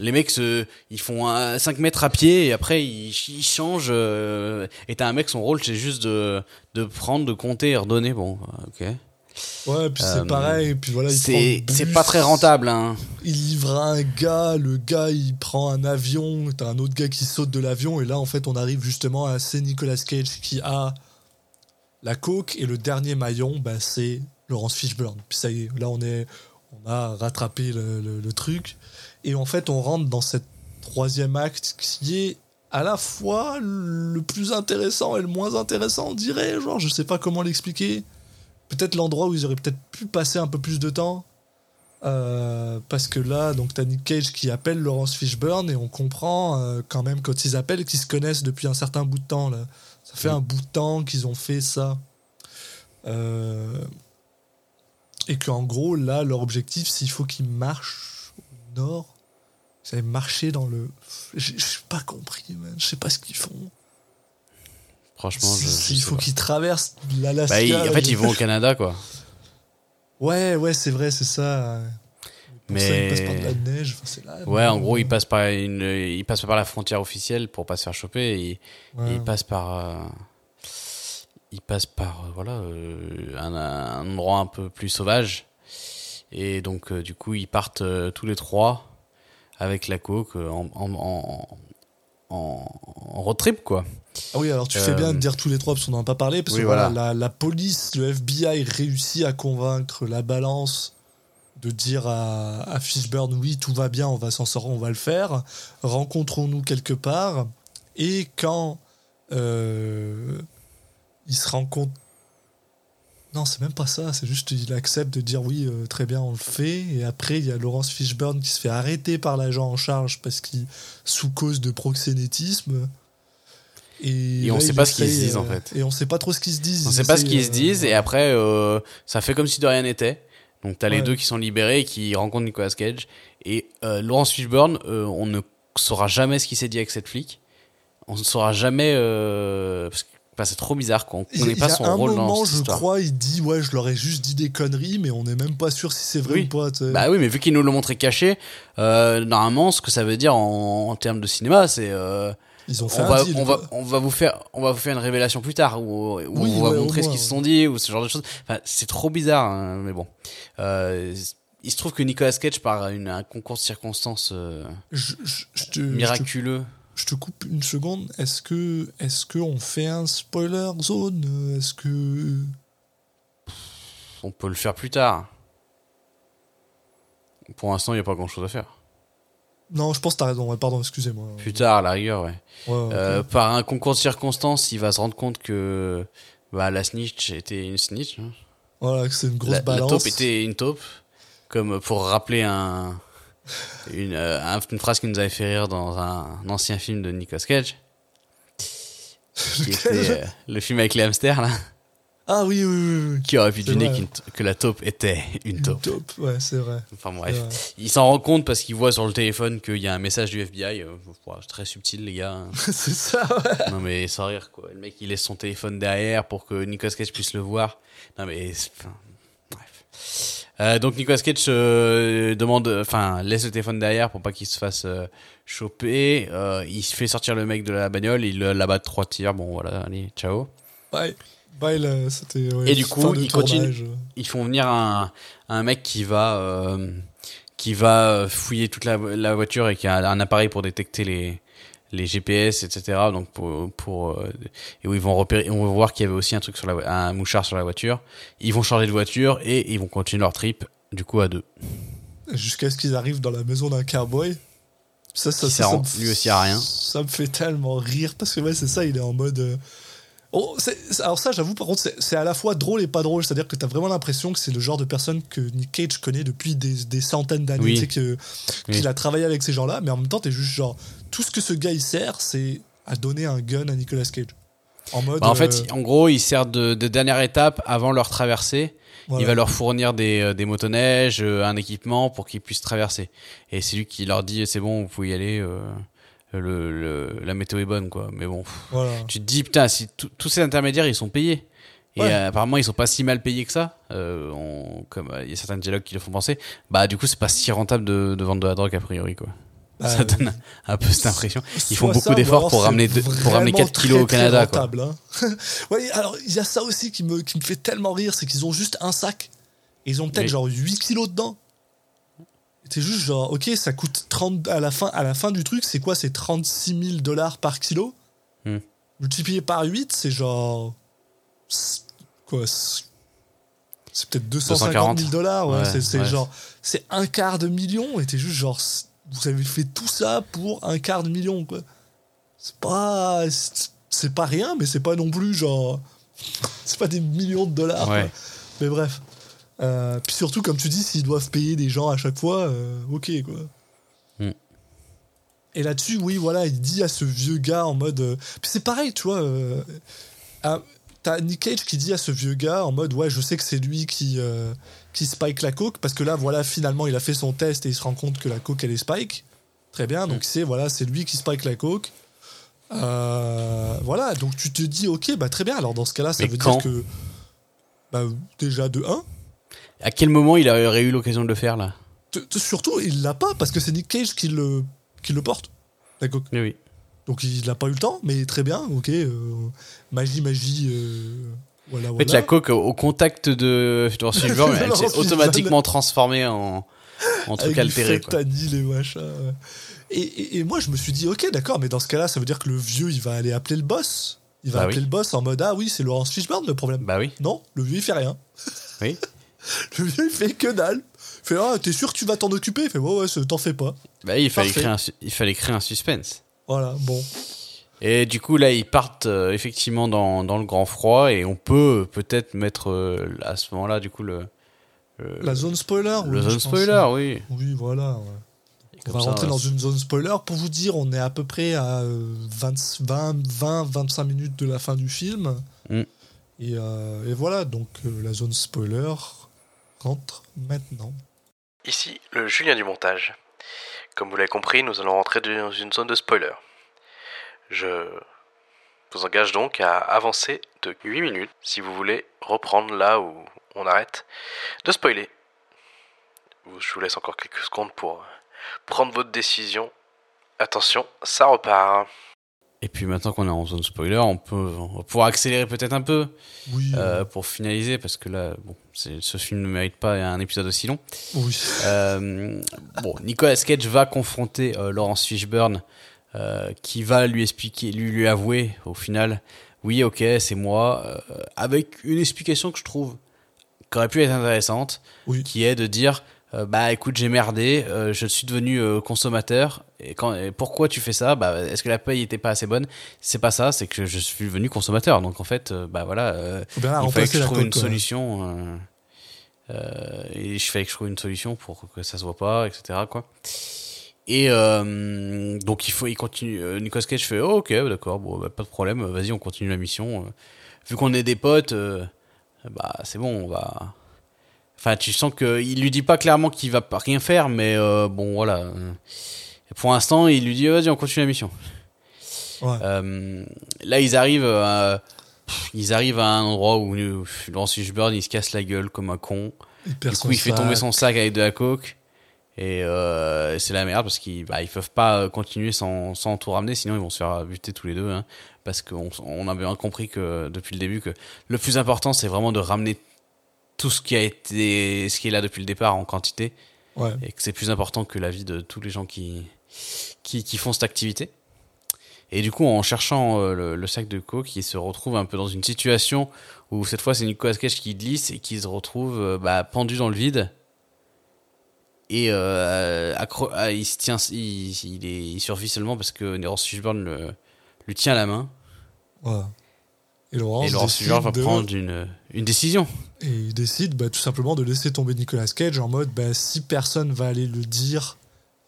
Les mecs, se, ils font un 5 mètres à pied et après ils, ils changent. euh, et t'as un mec, son rôle, c'est juste de, de prendre, de compter et redonner. Bon, ok. Ouais, puis c'est Euh, pareil. Puis voilà, C'est pas très rentable. Hein. Il livre un gars, le gars il prend un avion, t'as un autre gars qui saute de l'avion, et là en fait on arrive justement à c'est Nicolas Cage qui a la coke, et le dernier maillon, bah, c'est Laurence Fishburne. Puis ça y est, là on est, on a rattrapé le, le- le truc, et en fait on rentre dans cette troisième acte qui est à la fois le plus intéressant et le moins intéressant, on dirait, genre je sais pas comment l'expliquer. Peut-être l'endroit où ils auraient peut-être pu passer un peu plus de temps. Euh, parce que là, donc t'as Nick Cage qui appelle Laurence Fishburne et on comprend euh, quand même quand ils appellent qu'ils se connaissent depuis un certain bout de temps. Là. Ça fait un bout de temps qu'ils ont fait ça. Euh, et qu'en gros, là, leur objectif, s'il faut qu'ils marchent au nord, avaient marché dans le. J'ai pas compris, man. Je sais pas ce qu'ils font. Franchement, je, je Il faut qu'ils traversent l'Alaska. Bah, en fait, ils vont au Canada, quoi. Ouais, ouais, c'est vrai, c'est ça. Pour ça, ils passent par de la Mais neige. Enfin, c'est là. ouais, en gros, ils passent par une, ils passent pas par la frontière officielle pour pas se faire choper. Et, Ouais. et ils passent par, euh, ils passent par euh, voilà euh, un, un endroit un peu plus sauvage. Et donc, euh, du coup, ils partent euh, tous les trois avec la coke euh, en, en, en, en- en road trip, quoi. Ah oui, alors tu fais Euh, bien de dire tous les trois parce qu'on n'en a pas parlé. Parce oui, que voilà, voilà. la, la police, le FBI réussit à convaincre la balance de dire à, à Fishburne oui, tout va bien, on va s'en sortir, on va le faire. Rencontrons-nous quelque part. Et quand euh, il se rend compte. Non, c'est même pas ça, c'est juste il accepte de dire oui, euh, très bien, on le fait. Et après, il y a Laurence Fishburne qui se fait arrêter par l'agent en charge parce qu'il, sous cause de proxénétisme. Et, Et on sait pas ce qu'ils se disent, en euh, fait. Et on sait pas trop ce qu'ils se disent. On sait pas ce qu'ils se euh, disent et après ça fait comme si de rien n'était. Donc t'as les Ouais. deux qui sont libérés et qui rencontrent Nicolas Cage et Laurence Fishburne, on ne saura jamais ce qu'il s'est dit avec cette flic. On ne saura jamais euh, parce que enfin, c'est trop bizarre qu'on connaît pas a son un rôle moment, dans cette je histoire. crois, il dit ouais, je leur ai juste dit des conneries, mais on n'est même pas sûr si c'est vrai Oui. ou pas. tu sais. Bah oui, mais vu qu'il nous l'a montré caché, euh, normalement, ce que ça veut dire en, en termes de cinéma, c'est euh, Ils ont fait on un va, deal, on va, on va vous faire, on va vous faire une révélation plus tard, où, où Oui, on va ouais, montrer ce qu'ils se sont dit, ou ce genre de choses. Enfin, c'est trop bizarre, hein, mais bon. Euh, il se trouve que Nicolas Cage, par une, un concours de circonstances euh, Je, je- je te, miraculeux, Je te, coupe une seconde. Est-ce que, est-ce que on fait un spoiler zone? Est-ce que on peut le faire plus tard. Pour l'instant, il n'y a pas grand chose à faire. non Je pense que t'as raison. ouais, pardon, excusez-moi. Plus tard, à la rigueur, ouais. Euh, par un concours de circonstances, il va se rendre compte que bah, la snitch était une snitch. hein. Voilà, que c'est une grosse la, la balance. taupe était une taupe, comme pour rappeler un, une, euh, un- une phrase qui nous avait fait rire dans un, un ancien film de Nicolas Cage. Qui était euh, le film avec les hamsters, là. Ah oui, oui, oui. oui. Qui aurait pu deviner t- que la taupe était une Une taupe. taupe, ouais, c'est vrai. Enfin bref. vrai. Il s'en rend compte parce qu'il voit sur le téléphone qu'il y a un message du FBI. euh, très subtil, les gars. hein. c'est ça, ouais. Non mais sans rire quoi. Le mec il laisse son téléphone derrière pour que Nicolas Cage puisse le voir. Non mais enfin. Euh, donc Nicolas Cage euh, demande, enfin laisse le téléphone derrière pour pas qu'il se fasse euh, choper. Il fait sortir le mec de la bagnole, il l'abat de trois tirs. Bon voilà, allez ciao. Bye. Bye, là, c'était. ouais, Et du coup de il continue. tournage. Ils font venir un, un mec qui va qui va fouiller toute la, la voiture et qui a un appareil pour détecter les les GPS, etc. Donc pour, pour euh, et où ils vont repérer, on va voir qu'il y avait aussi un truc sur la, un mouchard sur la voiture. Ils vont changer de voiture et ils vont continuer leur trip du coup à deux. Jusqu'à ce qu'ils arrivent dans la maison d'un cowboy. Ça, ça, ça, me- lui aussi à rien. Ça me fait tellement rire parce que ouais, c'est ça, il est en mode. euh, Oh, alors ça, j'avoue, par contre, c'est à la fois drôle et pas drôle. C'est-à-dire que t'as vraiment l'impression que c'est le genre de personne que Nick Cage connaît depuis des, des centaines d'années. Oui. Tu sais, Oui. qu'il a travaillé avec ces gens-là, mais en même temps, t'es juste genre... Tout ce que ce gars, il sert, c'est à donner un gun à Nicolas Cage. En mode... Bah, en euh, fait, en gros, il sert de, de dernière étape avant leur traversée. voilà. Il va leur fournir des, euh, des motoneiges, euh, un équipement pour qu'ils puissent traverser. Et c'est lui qui leur dit c'est bon, vous pouvez y aller. euh, le, le- la météo est bonne, quoi. Mais bon, Voilà. tu te dis putain, si tous ces intermédiaires ils sont payés, Et Ouais. euh, apparemment, ils sont pas si mal payés que ça. Euh, on- comme euh, il y a certains dialogues qui le font penser. Bah, du coup, c'est pas si rentable de, de vendre de la drogue a priori, quoi. Bah, ça donne un peu cette impression. Ils font beaucoup d'efforts pour ramener, deux- pour ramener vraiment 4 kilos au Canada, quoi. rentable, hein. ouais, alors il y a ça aussi qui me, qui me fait tellement rire, c'est qu'ils ont juste un sac. Et ils ont peut-être Oui. genre 8 kilos dedans. C'est juste genre, ok, ça coûte 30 à la fin, à la fin du truc, c'est quoi C'est 36 000 dollars par kilo? Hmm. Multiplié par 8, c'est genre. Quoi C'est peut-être 250 240. 000 dollars. Ouais, Ouais, c'est genre. C'est un quart de million. Et t'es juste genre. Vous avez fait tout ça pour un quart de million, quoi. C'est pas. c'est- pas rien, mais c'est pas non plus genre. C'est pas des millions de dollars. Ouais. Mais bref. Euh, puis surtout, comme tu dis, s'ils doivent payer des gens à chaque fois, euh, ok, quoi. Mm. Et là-dessus, oui, voilà, il dit à ce vieux gars en mode. euh, Puis c'est pareil, tu vois. euh, ah, T'as Nick Cage qui dit à ce vieux gars en mode Ouais, je sais que c'est lui qui, qui spike la coke, parce que là, voilà, finalement, il a fait son test et il se rend compte que la coke, elle est spike. Très bien, donc c'est voilà, c'est lui qui spike la coke. Euh, voilà, donc tu te dis Ok, bah très bien, alors dans ce cas-là, ça Mais veut dire que. Bah, déjà, de 1, À quel moment il aurait eu l'occasion de le faire, là? Surtout, il l'a pas parce que c'est Nick Cage qui le, qui le porte. D'accord. Oui, oui. Donc il n'a pas eu le temps, mais très bien, ok. euh, magie, magie, euh, voilà, En fait, voilà. la coke, au contact de Laurence Fishburne, elle s'est automatiquement transformée en, en truc Avec altéré, quoi. et machin. ouais. Et, et- et moi, je me suis dit, ok, d'accord, mais dans ce cas-là, ça veut dire que le vieux, il va aller appeler le boss. Il va Bah appeler oui. le boss en mode, ah oui, c'est Laurence Fishburne le problème. Bah oui, Non, le vieux, il fait rien. oui. Le vieux, il fait que dalle. Il fait, ah, t'es sûr que tu vas t'en occuper? Il fait, ouais, ouais, t'en fais pas. Bah, il fallait, Parfait. créer un, il fallait créer un suspense. Voilà, bon. Et du coup, là, ils partent euh, effectivement dans, dans le grand froid et on peut peut-être mettre euh, à ce moment-là, du coup, le, le, La zone spoiler le oui, zone pense. spoiler, oui. Oui, voilà. ouais. On va ça, rentrer dans une zone spoiler. Pour vous dire, on est à peu près à euh, 20, 20, 20 25 minutes de la fin du film. Mm. Et, euh, et voilà, donc euh, la zone spoiler rentre maintenant. Ici, le Julien du montage. Comme vous l'avez compris, nous allons rentrer dans une zone de spoiler. Je vous engage donc à avancer de 8 minutes si vous voulez reprendre là où on arrête de spoiler. Je vous laisse encore quelques secondes pour prendre votre décision. Attention, ça repart. Et puis maintenant qu'on est en zone spoiler, on peut on va pouvoir accélérer peut-être un peu Oui, euh, pour finaliser parce que là, bon, ce film ne mérite pas un épisode aussi long. oui. Euh, bon, Nicolas Cage va confronter euh, Laurence Fishburne, euh, qui va lui expliquer, lui lui avouer au final, oui, ok, c'est moi, euh, avec une explication que je trouve qui aurait pu être intéressante, Oui. qui est de dire, euh, bah écoute, j'ai merdé, je suis devenu consommateur. Et, quand, et pourquoi tu fais ça? Bah, est-ce que la paye était pas assez bonne? C'est pas ça, c'est que je suis devenu consommateur. Donc en fait, bah voilà, il fallait que je trouve une solution. euh, et je fallait que je trouve une solution pour que ça se voit pas, etc. Quoi. Et euh, donc il faut, il continue. euh, Nicolas Cage fait oh, ok, d'accord, bon, bah, pas de problème. Vas-y, on continue la mission. Euh, Vu qu'on est des potes, euh, bah c'est bon, on va. Enfin, tu sens que il lui dit pas clairement qu'il va pas rien faire, mais euh, bon voilà. Et pour l'instant, il lui dit vas-y, on continue la mission. Ouais. Euh, là, ils arrivent, à, pff, ils arrivent à un endroit où Laurence Fishburne il se casse la gueule comme un con. Il Du coup, il fait tomber son sac avec de la coke. Et euh, c'est la merde parce qu'ils bah, ils peuvent pas continuer sans, sans tout ramener, sinon ils vont se faire buter tous les deux. Hein, parce qu'on on a bien compris que depuis le début que le plus important c'est vraiment de ramener tout ce qui a été, ce qui est là depuis le départ en quantité, Ouais. et que c'est plus important que la vie de tous les gens qui qui, qui font cette activité. Et du coup, en cherchant euh, le, le sac de coke, il se retrouve un peu dans une situation où cette fois c'est Nicolas Cage qui glisse et qui se retrouve euh, bah, pendu dans le vide. Et euh, accro- ah, il se tient, il, il, est, il survit seulement parce que Laurence Fishburne le, lui tient la main. Voilà. Et Laurence, et Laurence va de- prendre une, une décision. Et il décide bah, tout simplement de laisser tomber Nicolas Cage en mode bah, si personne va aller le dire,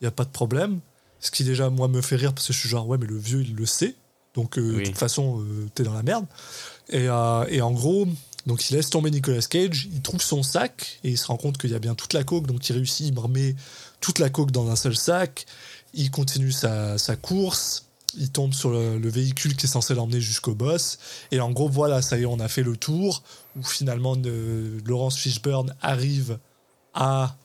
il n'y a pas de problème. Ce qui déjà, moi, me fait rire parce que je suis genre, ouais, mais le vieux, il le sait. Donc, euh, Oui. de toute façon, euh, t'es dans la merde. Et, euh, et en gros, donc il laisse tomber Nicolas Cage, il trouve son sac et il se rend compte qu'il y a bien toute la coke. Donc, il réussit, il remet toute la coke dans un seul sac. Il continue sa, sa course. il tombe sur le, le véhicule qui est censé l'emmener jusqu'au boss. Et en gros, voilà, ça y est, on a fait le tour. Où finalement, euh, Laurence Fishburne arrive à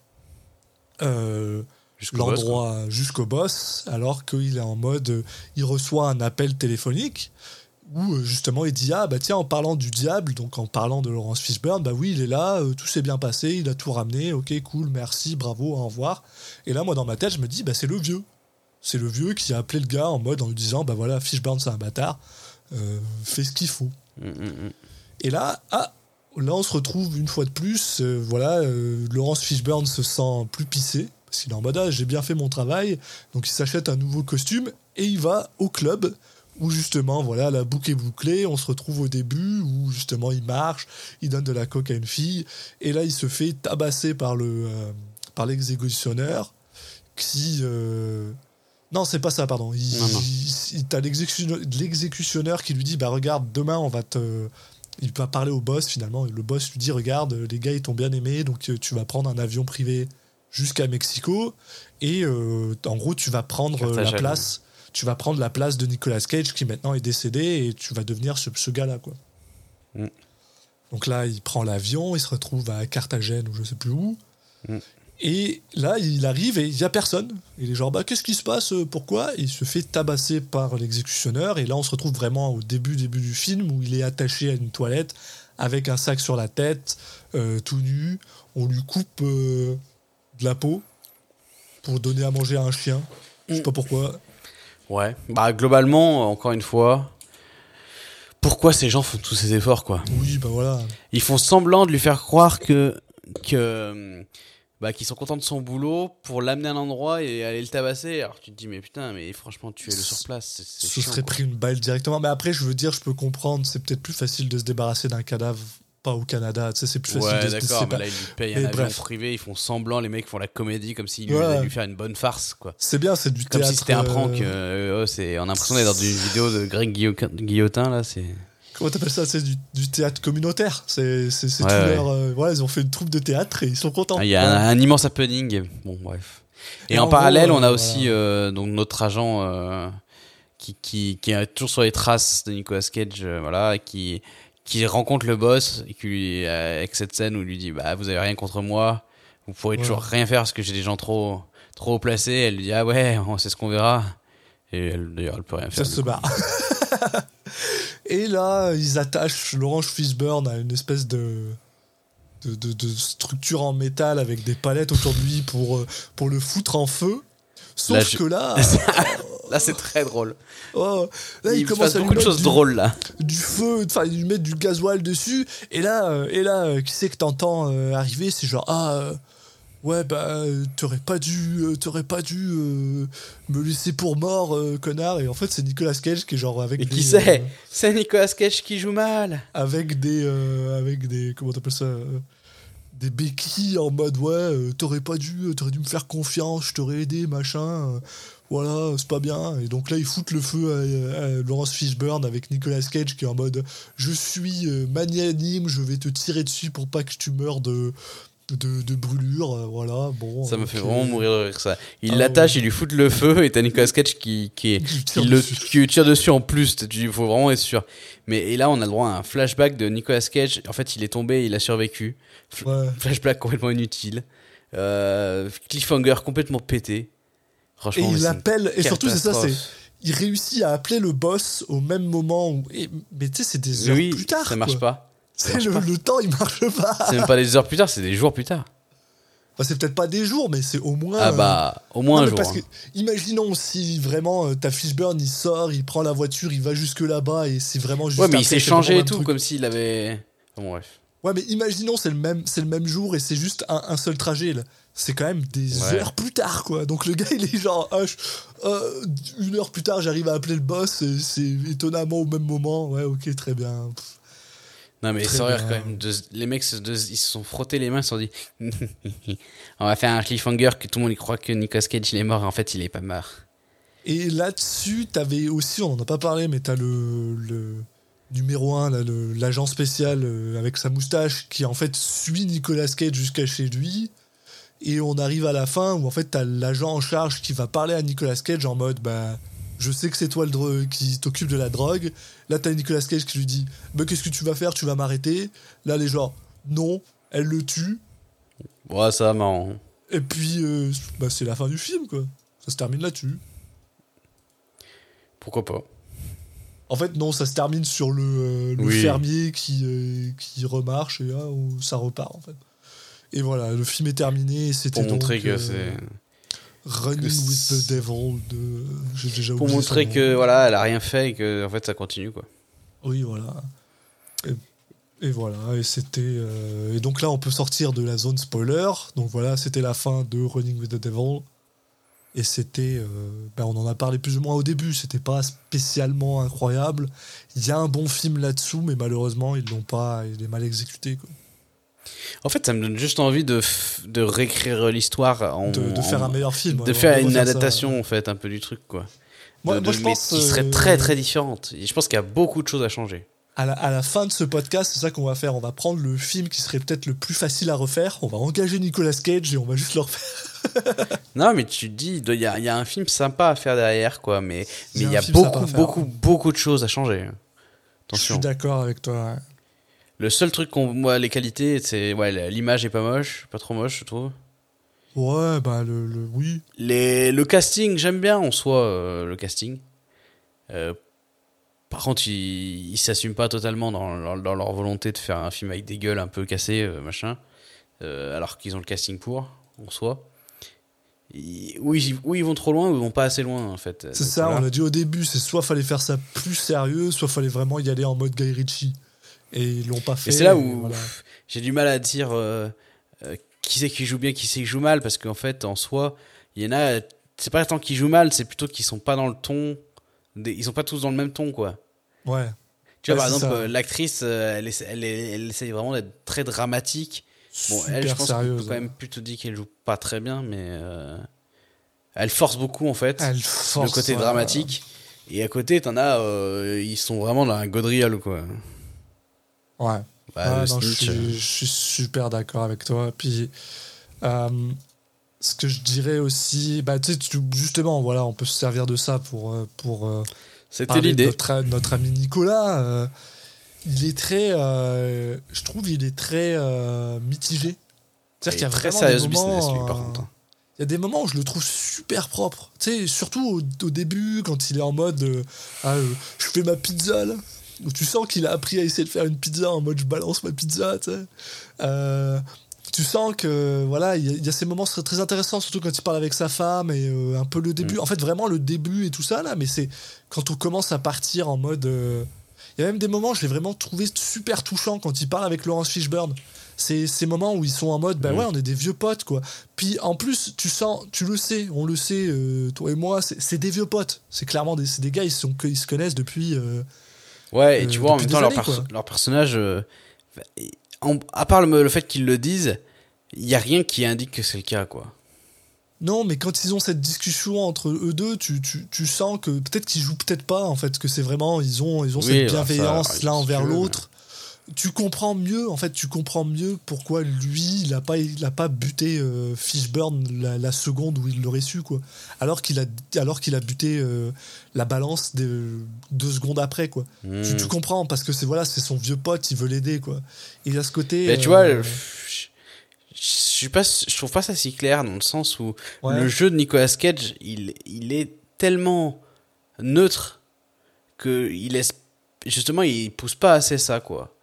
euh, Jusqu'au boss, l'endroit jusqu'au boss, alors qu'il est en mode. euh, il reçoit un appel téléphonique où euh, justement il dit Ah, bah tiens, en parlant du diable, donc en parlant de Laurence Fishburne, bah oui, il est là, euh, tout s'est bien passé, il a tout ramené, ok, cool, merci, bravo, au revoir. Et là, moi, dans ma tête, je me dis Bah c'est le vieux. C'est le vieux qui a appelé le gars en mode en lui disant Bah voilà, Fishburne, c'est un bâtard, euh, fais ce qu'il faut. Mm, mm, mm. Et là, ah, là, on se retrouve une fois de plus. euh, voilà, Laurence Fishburne se sent plus pissé parce qu'il est en mode ah, j'ai bien fait mon travail. Donc il s'achète un nouveau costume et il va au club où justement, voilà, la boucle est bouclée. On se retrouve au début où justement il marche, il donne de la coke à une fille et là il se fait tabasser par le euh, par l'exécutionneur qui euh, non, c'est pas ça, pardon. Il, Non, non. il- il- t'as l'exécution- l'exécutionneur qui lui dit Bah, regarde, demain, on va te. Il va parler au boss finalement. Et le boss lui dit Regarde, les gars, ils t'ont bien aimé, donc euh, tu vas prendre un avion privé jusqu'à Mexico. Et euh, en gros, tu vas prendre la place. Tu vas prendre la place de Nicolas Cage qui maintenant est décédé et tu vas devenir ce, ce gars-là, quoi. Mm. Donc là, il prend l'avion, il se retrouve à Carthagène ou je sais plus où. Mm. Et là, il arrive et il y a personne. Il est genre, bah, qu'est-ce qui se passe? Pourquoi? Et Il se fait tabasser par l'exécutionneur. Et là, on se retrouve vraiment au début, début du film où il est attaché à une toilette avec un sac sur la tête, euh, tout nu. On lui coupe euh, de la peau pour donner à manger à un chien. Je sais pas pourquoi. Ouais. Bah, globalement, encore une fois, pourquoi ces gens font tous ces efforts, quoi? Oui, bah voilà. Ils font semblant de lui faire croire que. que bah, qu'ils sont contents de son boulot pour l'amener à un endroit et aller le tabasser. Alors tu te dis, mais putain, mais franchement, tuez-le sur place. c'est- c'est Ce chiant, serait quoi. pris une balle directement. Mais après, je veux dire, je peux comprendre. C'est peut-être plus facile de se débarrasser d'un cadavre, pas au Canada. Tu sais, c'est plus facile Ouais, de d'accord, mais là, ils lui payent Mais un avion bref. privé, ils font semblant, les mecs font la comédie comme s'ils Ouais. lui faire une bonne farce, quoi. C'est bien, c'est du Comme théâtre. si c'était un prank. euh, euh, c'est, on a l'impression d'être dans une vidéo de Greg Guillotin, là, c'est. Comment t'appelles ça? C'est du, du théâtre communautaire. C'est c'est c'est Ouais, tout leur. euh, voilà, ils ont fait une troupe de théâtre et ils sont contents. Ah, Il y a un, un immense happening. et- Bon, bref. Et, Et en, en parallèle, gros, on a euh, aussi euh, donc notre agent qui, qui, qui est toujours sur les traces de Nicolas Cage, voilà, qui, qui rencontre le boss et qui lui, euh, avec cette scène où il lui dit bah vous avez rien contre moi, vous pourrez Ouais. toujours rien faire parce que j'ai des gens trop trop placés. Elle lui dit ah ouais, on sait ce qu'on verra. Et elle, d'ailleurs, elle peut rien faire. Ça se coup. barre. et là, ils attachent Laurence Fishburne à une espèce de, de, de- de structure en métal avec des palettes autour de lui pour, euh, pour le foutre en feu. Sauf Là, je- que là, Là, c'est très drôle. oh, là, il il commence passe à beaucoup de choses du- drôles là. du feu, enfin lui mettent du gasoil dessus, et là, euh, et là, euh, qui c'est que t'entends euh, arriver, c'est genre ah ouais bah t'aurais pas dû, t'aurais pas dû me laisser pour mort, connard, et en fait c'est Nicolas Cage qui est genre avec Et des, qui c'est C'est Nicolas Cage qui joue mal. avec des, avec des, comment t'appelles ça, des béquilles en mode ouais euh, t'aurais pas dû, euh, t'aurais dû me faire confiance, je t'aurais aidé machin. Voilà, c'est pas bien. Et donc là, ils foutent le feu à, à Laurence Fishburne avec Nicolas Cage qui est en mode Je suis euh, magnanime, je vais te tirer dessus pour pas que tu meurs de, de, de brûlure. euh, Voilà, bon. Ça me fait vraiment mourir de rire ça. Il Ah l'attache, ouais. il lui fout le feu et t'as Nicolas Cage qui, qui, Qui qui, le, qui tire dessus en plus. Il faut vraiment être sûr. Mais et là, on a le droit à un flashback de Nicolas Cage. En fait, il est tombé, il a survécu. F- Ouais. Flashback complètement inutile. Euh, cliffhanger complètement pété. Et Franchement, il l'appelle, et surtout, c'est ça, c'est. Il réussit à appeler le boss au même moment où. et- mais tu sais, c'est des heures Oui, plus tard. ça marche quoi. pas. C'est le, le temps, il marche pas. C'est même pas des heures plus tard, c'est des jours plus tard. Enfin, c'est peut-être pas des jours, mais c'est au moins. Ah bah, au moins non, un jour. parce hein. que, imaginons si vraiment euh, ta Fishburne il sort, il prend la voiture, il va jusque là-bas et c'est vraiment juste. Ouais, mais il s'est changé et tout, truc. comme s'il avait. Bon, bref. Ouais, mais imaginons c'est le même, c'est le même jour et c'est juste un, un seul trajet. là. C'est quand même des Ouais. heures plus tard, quoi. Donc le gars il est genre, ah, je- euh, une heure plus tard, j'arrive à appeler le boss. et C'est étonnamment au même moment. Ouais, ok, très bien. Pff. Non mais sans rire quand même. de- les mecs de- ils se sont frottés les mains, ils se sont dit on va faire un cliffhanger que tout le monde y croit que Nicolas Cage il est mort, en fait il est pas mort. Et là-dessus, t'avais aussi, on en a pas parlé, mais t'as le, le numéro 1, l'agent spécial euh, avec sa moustache qui en fait suit Nicolas Cage jusqu'à chez lui. Et on arrive à la fin où en fait t'as l'agent en charge qui va parler à Nicolas Cage en mode bah je sais que c'est toi le qui t'occupe de la drogue. Là, t'as Nicolas Cage qui lui dit Mais qu'est-ce que tu vas faire? Tu vas m'arrêter Là, les gens Non, elle le tue. Ouais, ça va marrant. Et puis, euh, bah, c'est la fin du film, quoi. Ça se termine là-dessus. Pourquoi pas En fait, non, ça se termine sur le, euh, le Oui. fermier qui, euh, qui remarche et là, où ça repart, en fait. Et voilà, le film est terminé. C'était Pour montrer donc, que euh, c'est. Running que with the Devil de. J'ai déjà Pour montrer que voilà, elle a rien fait et que en fait ça continue quoi. Oui, voilà. Et, et voilà, et c'était. euh, et donc là, on peut sortir de la zone spoiler. Donc voilà, c'était la fin de Running with the Devil. Et c'était. euh, ben, on en a parlé plus ou moins au début. C'était pas spécialement incroyable. Il y a un bon film là-dessous, mais malheureusement, ils l'ont pas. Il est mal exécuté. Quoi. En fait, ça me donne juste envie de, de réécrire l'histoire. De, de faire en- un meilleur film. De ouais, faire une ça. adaptation en fait un peu du truc quoi. Moi- De- moi, de- je pense, qui serait euh, très très différente. Et je pense qu'il y a beaucoup de choses à changer. À la, à la fin de ce podcast, c'est ça qu'on va faire. On va prendre le film qui serait peut-être le plus facile à refaire. On va engager Nicolas Cage et on va juste le refaire. Non, mais tu te dis, il y a, il y a un film sympa à faire derrière quoi, mais Il y mais a y beaucoup beaucoup beaucoup de choses à changer. Je suis Attention. d'accord avec toi. ouais. Le seul truc qu'on moi les qualités c'est ouais l'image est pas moche, pas trop moche je trouve. Ouais, bah le, le- oui. Les, le casting, j'aime bien en soi euh, le casting. Euh, par contre, ils ils s'assument pas totalement dans, leur- dans leur volonté de faire un film avec des gueules un peu cassées, euh, machin. Alors qu'ils ont le casting pour, en soi. Ils- ou, ils, vont trop loin ou ils vont pas assez loin en fait. C'est ça, on l'a dit au début, c'est soit fallait faire ça plus sérieux, soit fallait vraiment y aller en mode Guy Ritchie. Et ils l'ont pas fait. Et c'est là où voilà. j'ai du mal à dire euh, euh, qui c'est qui joue bien, qui c'est qui joue mal, parce qu'en fait, en soi, il y en a, c'est pas tant qu'ils jouent mal, c'est plutôt qu'ils sont pas dans le ton, des- ils sont pas tous dans le même ton, quoi. Ouais. Tu vois, Ouais, par exemple, euh, l'actrice, elle, elle, elle essaye vraiment d'être très dramatique. Bon, elle, je pense sérieuse. peut quand même plutôt dire qu'elle joue pas très bien, mais euh, elle force beaucoup, en fait, Elle le force, côté ouais. dramatique. Et à côté, t'en as, euh, ils sont vraiment dans un gaudriole, quoi. Ouais. Bah, Ah, le non, je, Snitch, euh, suis, je suis super d'accord avec toi. Puis, euh, ce que je dirais aussi, bah, tu sais, justement, voilà, on peut se servir de ça pour, pour C'était l'idée. Notre, notre ami Nicolas, il est très, euh, je trouve, il est très euh, mitigé. C'est-à-dire Il qu'il y a très vraiment serious des moments, business, lui, par euh, contre. hein. Il y a des moments où je le trouve super propre. Tu sais, surtout au, au début, quand il est en mode euh, Ah, je fais ma pizza là. Où tu sens qu'il a appris à essayer de faire une pizza en mode je balance ma pizza, tu sais. Tu sens que voilà, il y, a- il y a ces moments très, très intéressants, surtout quand il parle avec sa femme et un peu le début. En fait, vraiment le début et tout ça là, mais c'est quand on commence à partir en mode. Il y a même des moments, je l'ai vraiment trouvé super touchant quand il parle avec Laurence Fishburne. C'est ces moments où ils sont en mode, bah Mm. ouais, on est des vieux potes, quoi. Puis en plus, tu sens, tu le sais, on le sait, euh, toi et moi, c'est des vieux potes. C'est clairement des, des gars, ils, sont, ils se connaissent depuis. euh, Ouais, et euh, tu vois, en même temps, leur, perso- personnage, en- à part le, le fait qu'ils le disent, il y a rien qui indique que c'est le cas, quoi. Non, mais quand ils ont cette discussion entre eux deux, tu, tu, tu sens que peut-être qu'ils jouent peut-être pas, en fait, que c'est vraiment, ils ont, ils ont Oui, cette bienveillance l'un envers l'autre. Tu comprends mieux, en fait, tu comprends mieux pourquoi lui, il a pas, il a pas buté euh, Fishburne la, la seconde où il l'aurait su, quoi. Alors qu'il a, alors qu'il a buté euh, la balance de, deux secondes après, quoi. Hmm. Tu, tu comprends parce que c'est voilà, c'est son vieux pote, il veut l'aider, quoi. Et a ce côté. Mais tu euh, vois, je, je suis pas, je trouve pas ça si clair dans le sens où Ouais. le jeu de Nicolas Cage, il, il est tellement neutre que il laisse, justement, il pousse pas assez ça, quoi.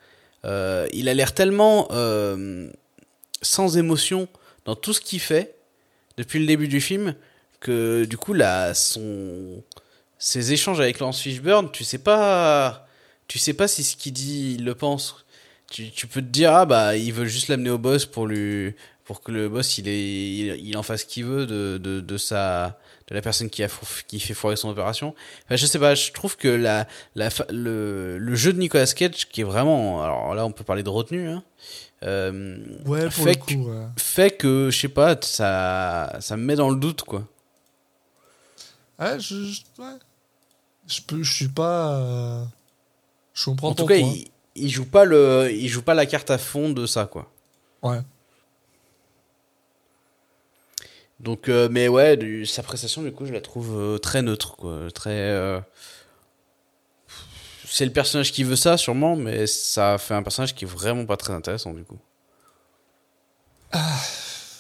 Euh, il a l'air tellement euh, sans émotion dans tout ce qu'il fait depuis le début du film que du coup là son ses échanges avec Lance Fishburne tu sais pas tu sais pas si ce qu'il dit il le pense tu, tu peux te dire ah bah il veut juste l'amener au boss pour lui pour que le boss il est il, il en fasse ce qu'il veut de, de, de sa de la personne qui a qui fait foirer son opération enfin, je sais pas je trouve que la, la le, le jeu de Nicolas Cage qui est vraiment alors là on peut parler de retenue hein, euh, Ouais, pour fait le coup, ouais. fait que je sais pas ça ça me met dans le doute quoi Ouais, je, je, ouais. je peux, je suis pas. euh, Je comprends en ton tout cas point. il, il joue pas le il joue pas la carte à fond de ça quoi Ouais. Donc, euh, mais ouais, du- sa prestation, du coup, je la trouve euh, très neutre, quoi. Très. euh, C'est le personnage qui veut ça, sûrement, mais ça fait un personnage qui est vraiment pas très intéressant, du coup.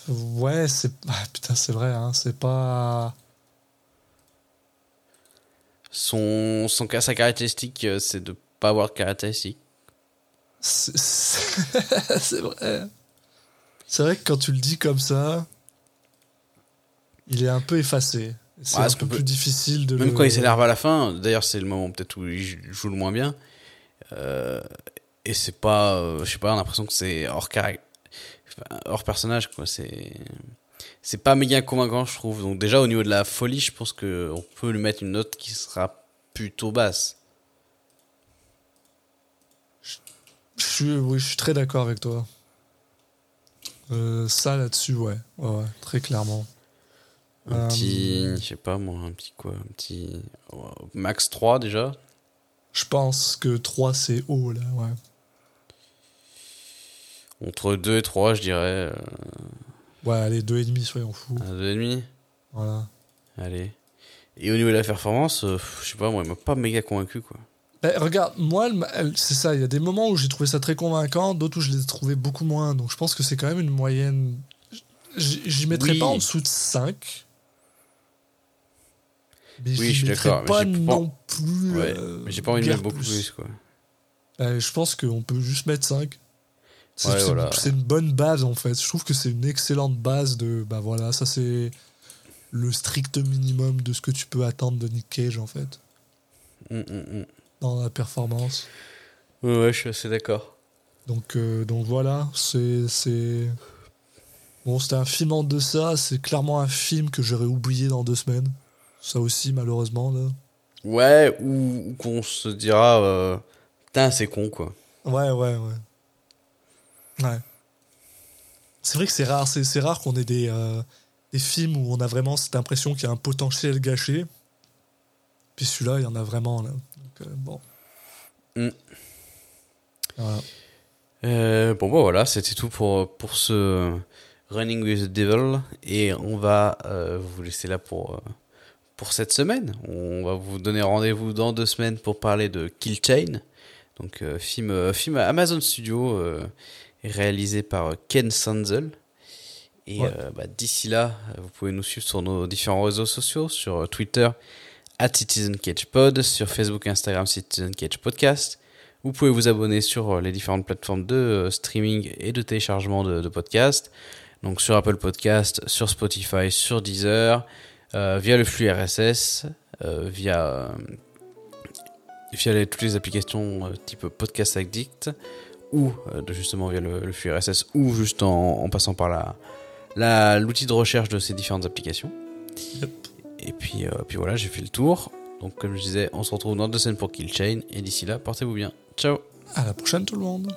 Ouais, c'est. ah, putain, c'est vrai, hein, c'est pas. Son, son, sa caractéristique, c'est de pas avoir de caractéristique. C'est vrai. C'est vrai que quand tu le dis comme ça, il est un peu effacé. C'est Ouais, un peu plus difficile de Même le- quand il s'énerve à la fin, d'ailleurs, c'est le moment peut-être où il joue le moins bien. Euh, et c'est pas. euh, je sais pas, on a l'impression que c'est hors, enfin, hors personnage, quoi. C'est. C'est pas méga convaincant, je trouve. Donc, déjà, au niveau de la folie, je pense qu'on peut lui mettre une note qui sera plutôt basse. Je suis, oui, je suis très d'accord avec toi. Euh, ça là-dessus, ouais. très clairement. Un Euh, petit. Je sais pas, moi, un petit quoi Un petit. ouais, Max 3 déjà. Je pense que 3 c'est haut là, ouais. Entre 2 et 3, je dirais. euh, Ouais, allez, 2,5, soyons fous. un 2,5. Voilà. Allez. Et au niveau de la performance, euh, je sais pas, moi, il m'a pas méga convaincu, quoi. Ben, regarde, moi, c'est ça. Il y a des moments où j'ai trouvé ça très convaincant, d'autres où je les ai trouvés beaucoup moins. Donc je pense que c'est quand même une moyenne. J'y mettrais Oui. pas en dessous de 5. Mais Oui, je suis d'accord, mais pas non plus. Ouais, euh, mais j'ai pas envie de mettre beaucoup plus, quoi. Ben, je pense qu'on peut juste mettre 5. C'est Ouais, c'est- voilà. c'est une bonne base en fait. Je trouve que c'est une excellente base de. Bah voilà, ça c'est le strict minimum de ce que tu peux attendre de Nick Cage en fait, Hum, hum, hum. Dans la performance. Ouais, ouais, je suis assez d'accord. Donc, euh, donc voilà, c'est. c'est- Bon, c'était un film en deçà, c'est clairement un film que j'aurais oublié dans deux semaines. Ça aussi, malheureusement. Là. Ouais, ou, ou qu'on se dira, euh, putain, c'est con, quoi. Ouais, ouais, ouais. Ouais. C'est vrai que c'est rare, c'est c'est rare qu'on ait des, euh, des films où on a vraiment cette impression qu'il y a un potentiel gâché. Puis celui-là, il y en a vraiment. Là. Bon. Mm. Voilà. Euh, bon, bah voilà, c'était tout pour, pour ce Running with the Devil. Et on va euh, vous laisser là pour, euh, pour cette semaine. On va vous donner rendez-vous dans deux semaines pour parler de Kill Chain. Donc, film, film Amazon Studio réalisé par Ken Sanzel. Et Ouais. bah, d'ici là, vous pouvez nous suivre sur nos différents réseaux sociaux, sur Twitter, at Citizen Cage Pod, sur Facebook Instagram, Citizen Cage Podcast. Vous pouvez vous abonner sur euh, les différentes plateformes de euh, streaming et de téléchargement de, podcasts. Donc sur Apple Podcast, sur Spotify, sur Deezer, euh, via le flux RSS, via, toutes les applications type Podcast Addict, ou justement via le, flux RSS, ou juste en, passant par l'outil de recherche de ces différentes applications. Yep. Et puis, euh, puis voilà, j'ai fait le tour. Donc comme je disais, on se retrouve dans deux semaines pour Kill Chain. Et d'ici là, portez-vous bien. Ciao À la prochaine, tout le monde.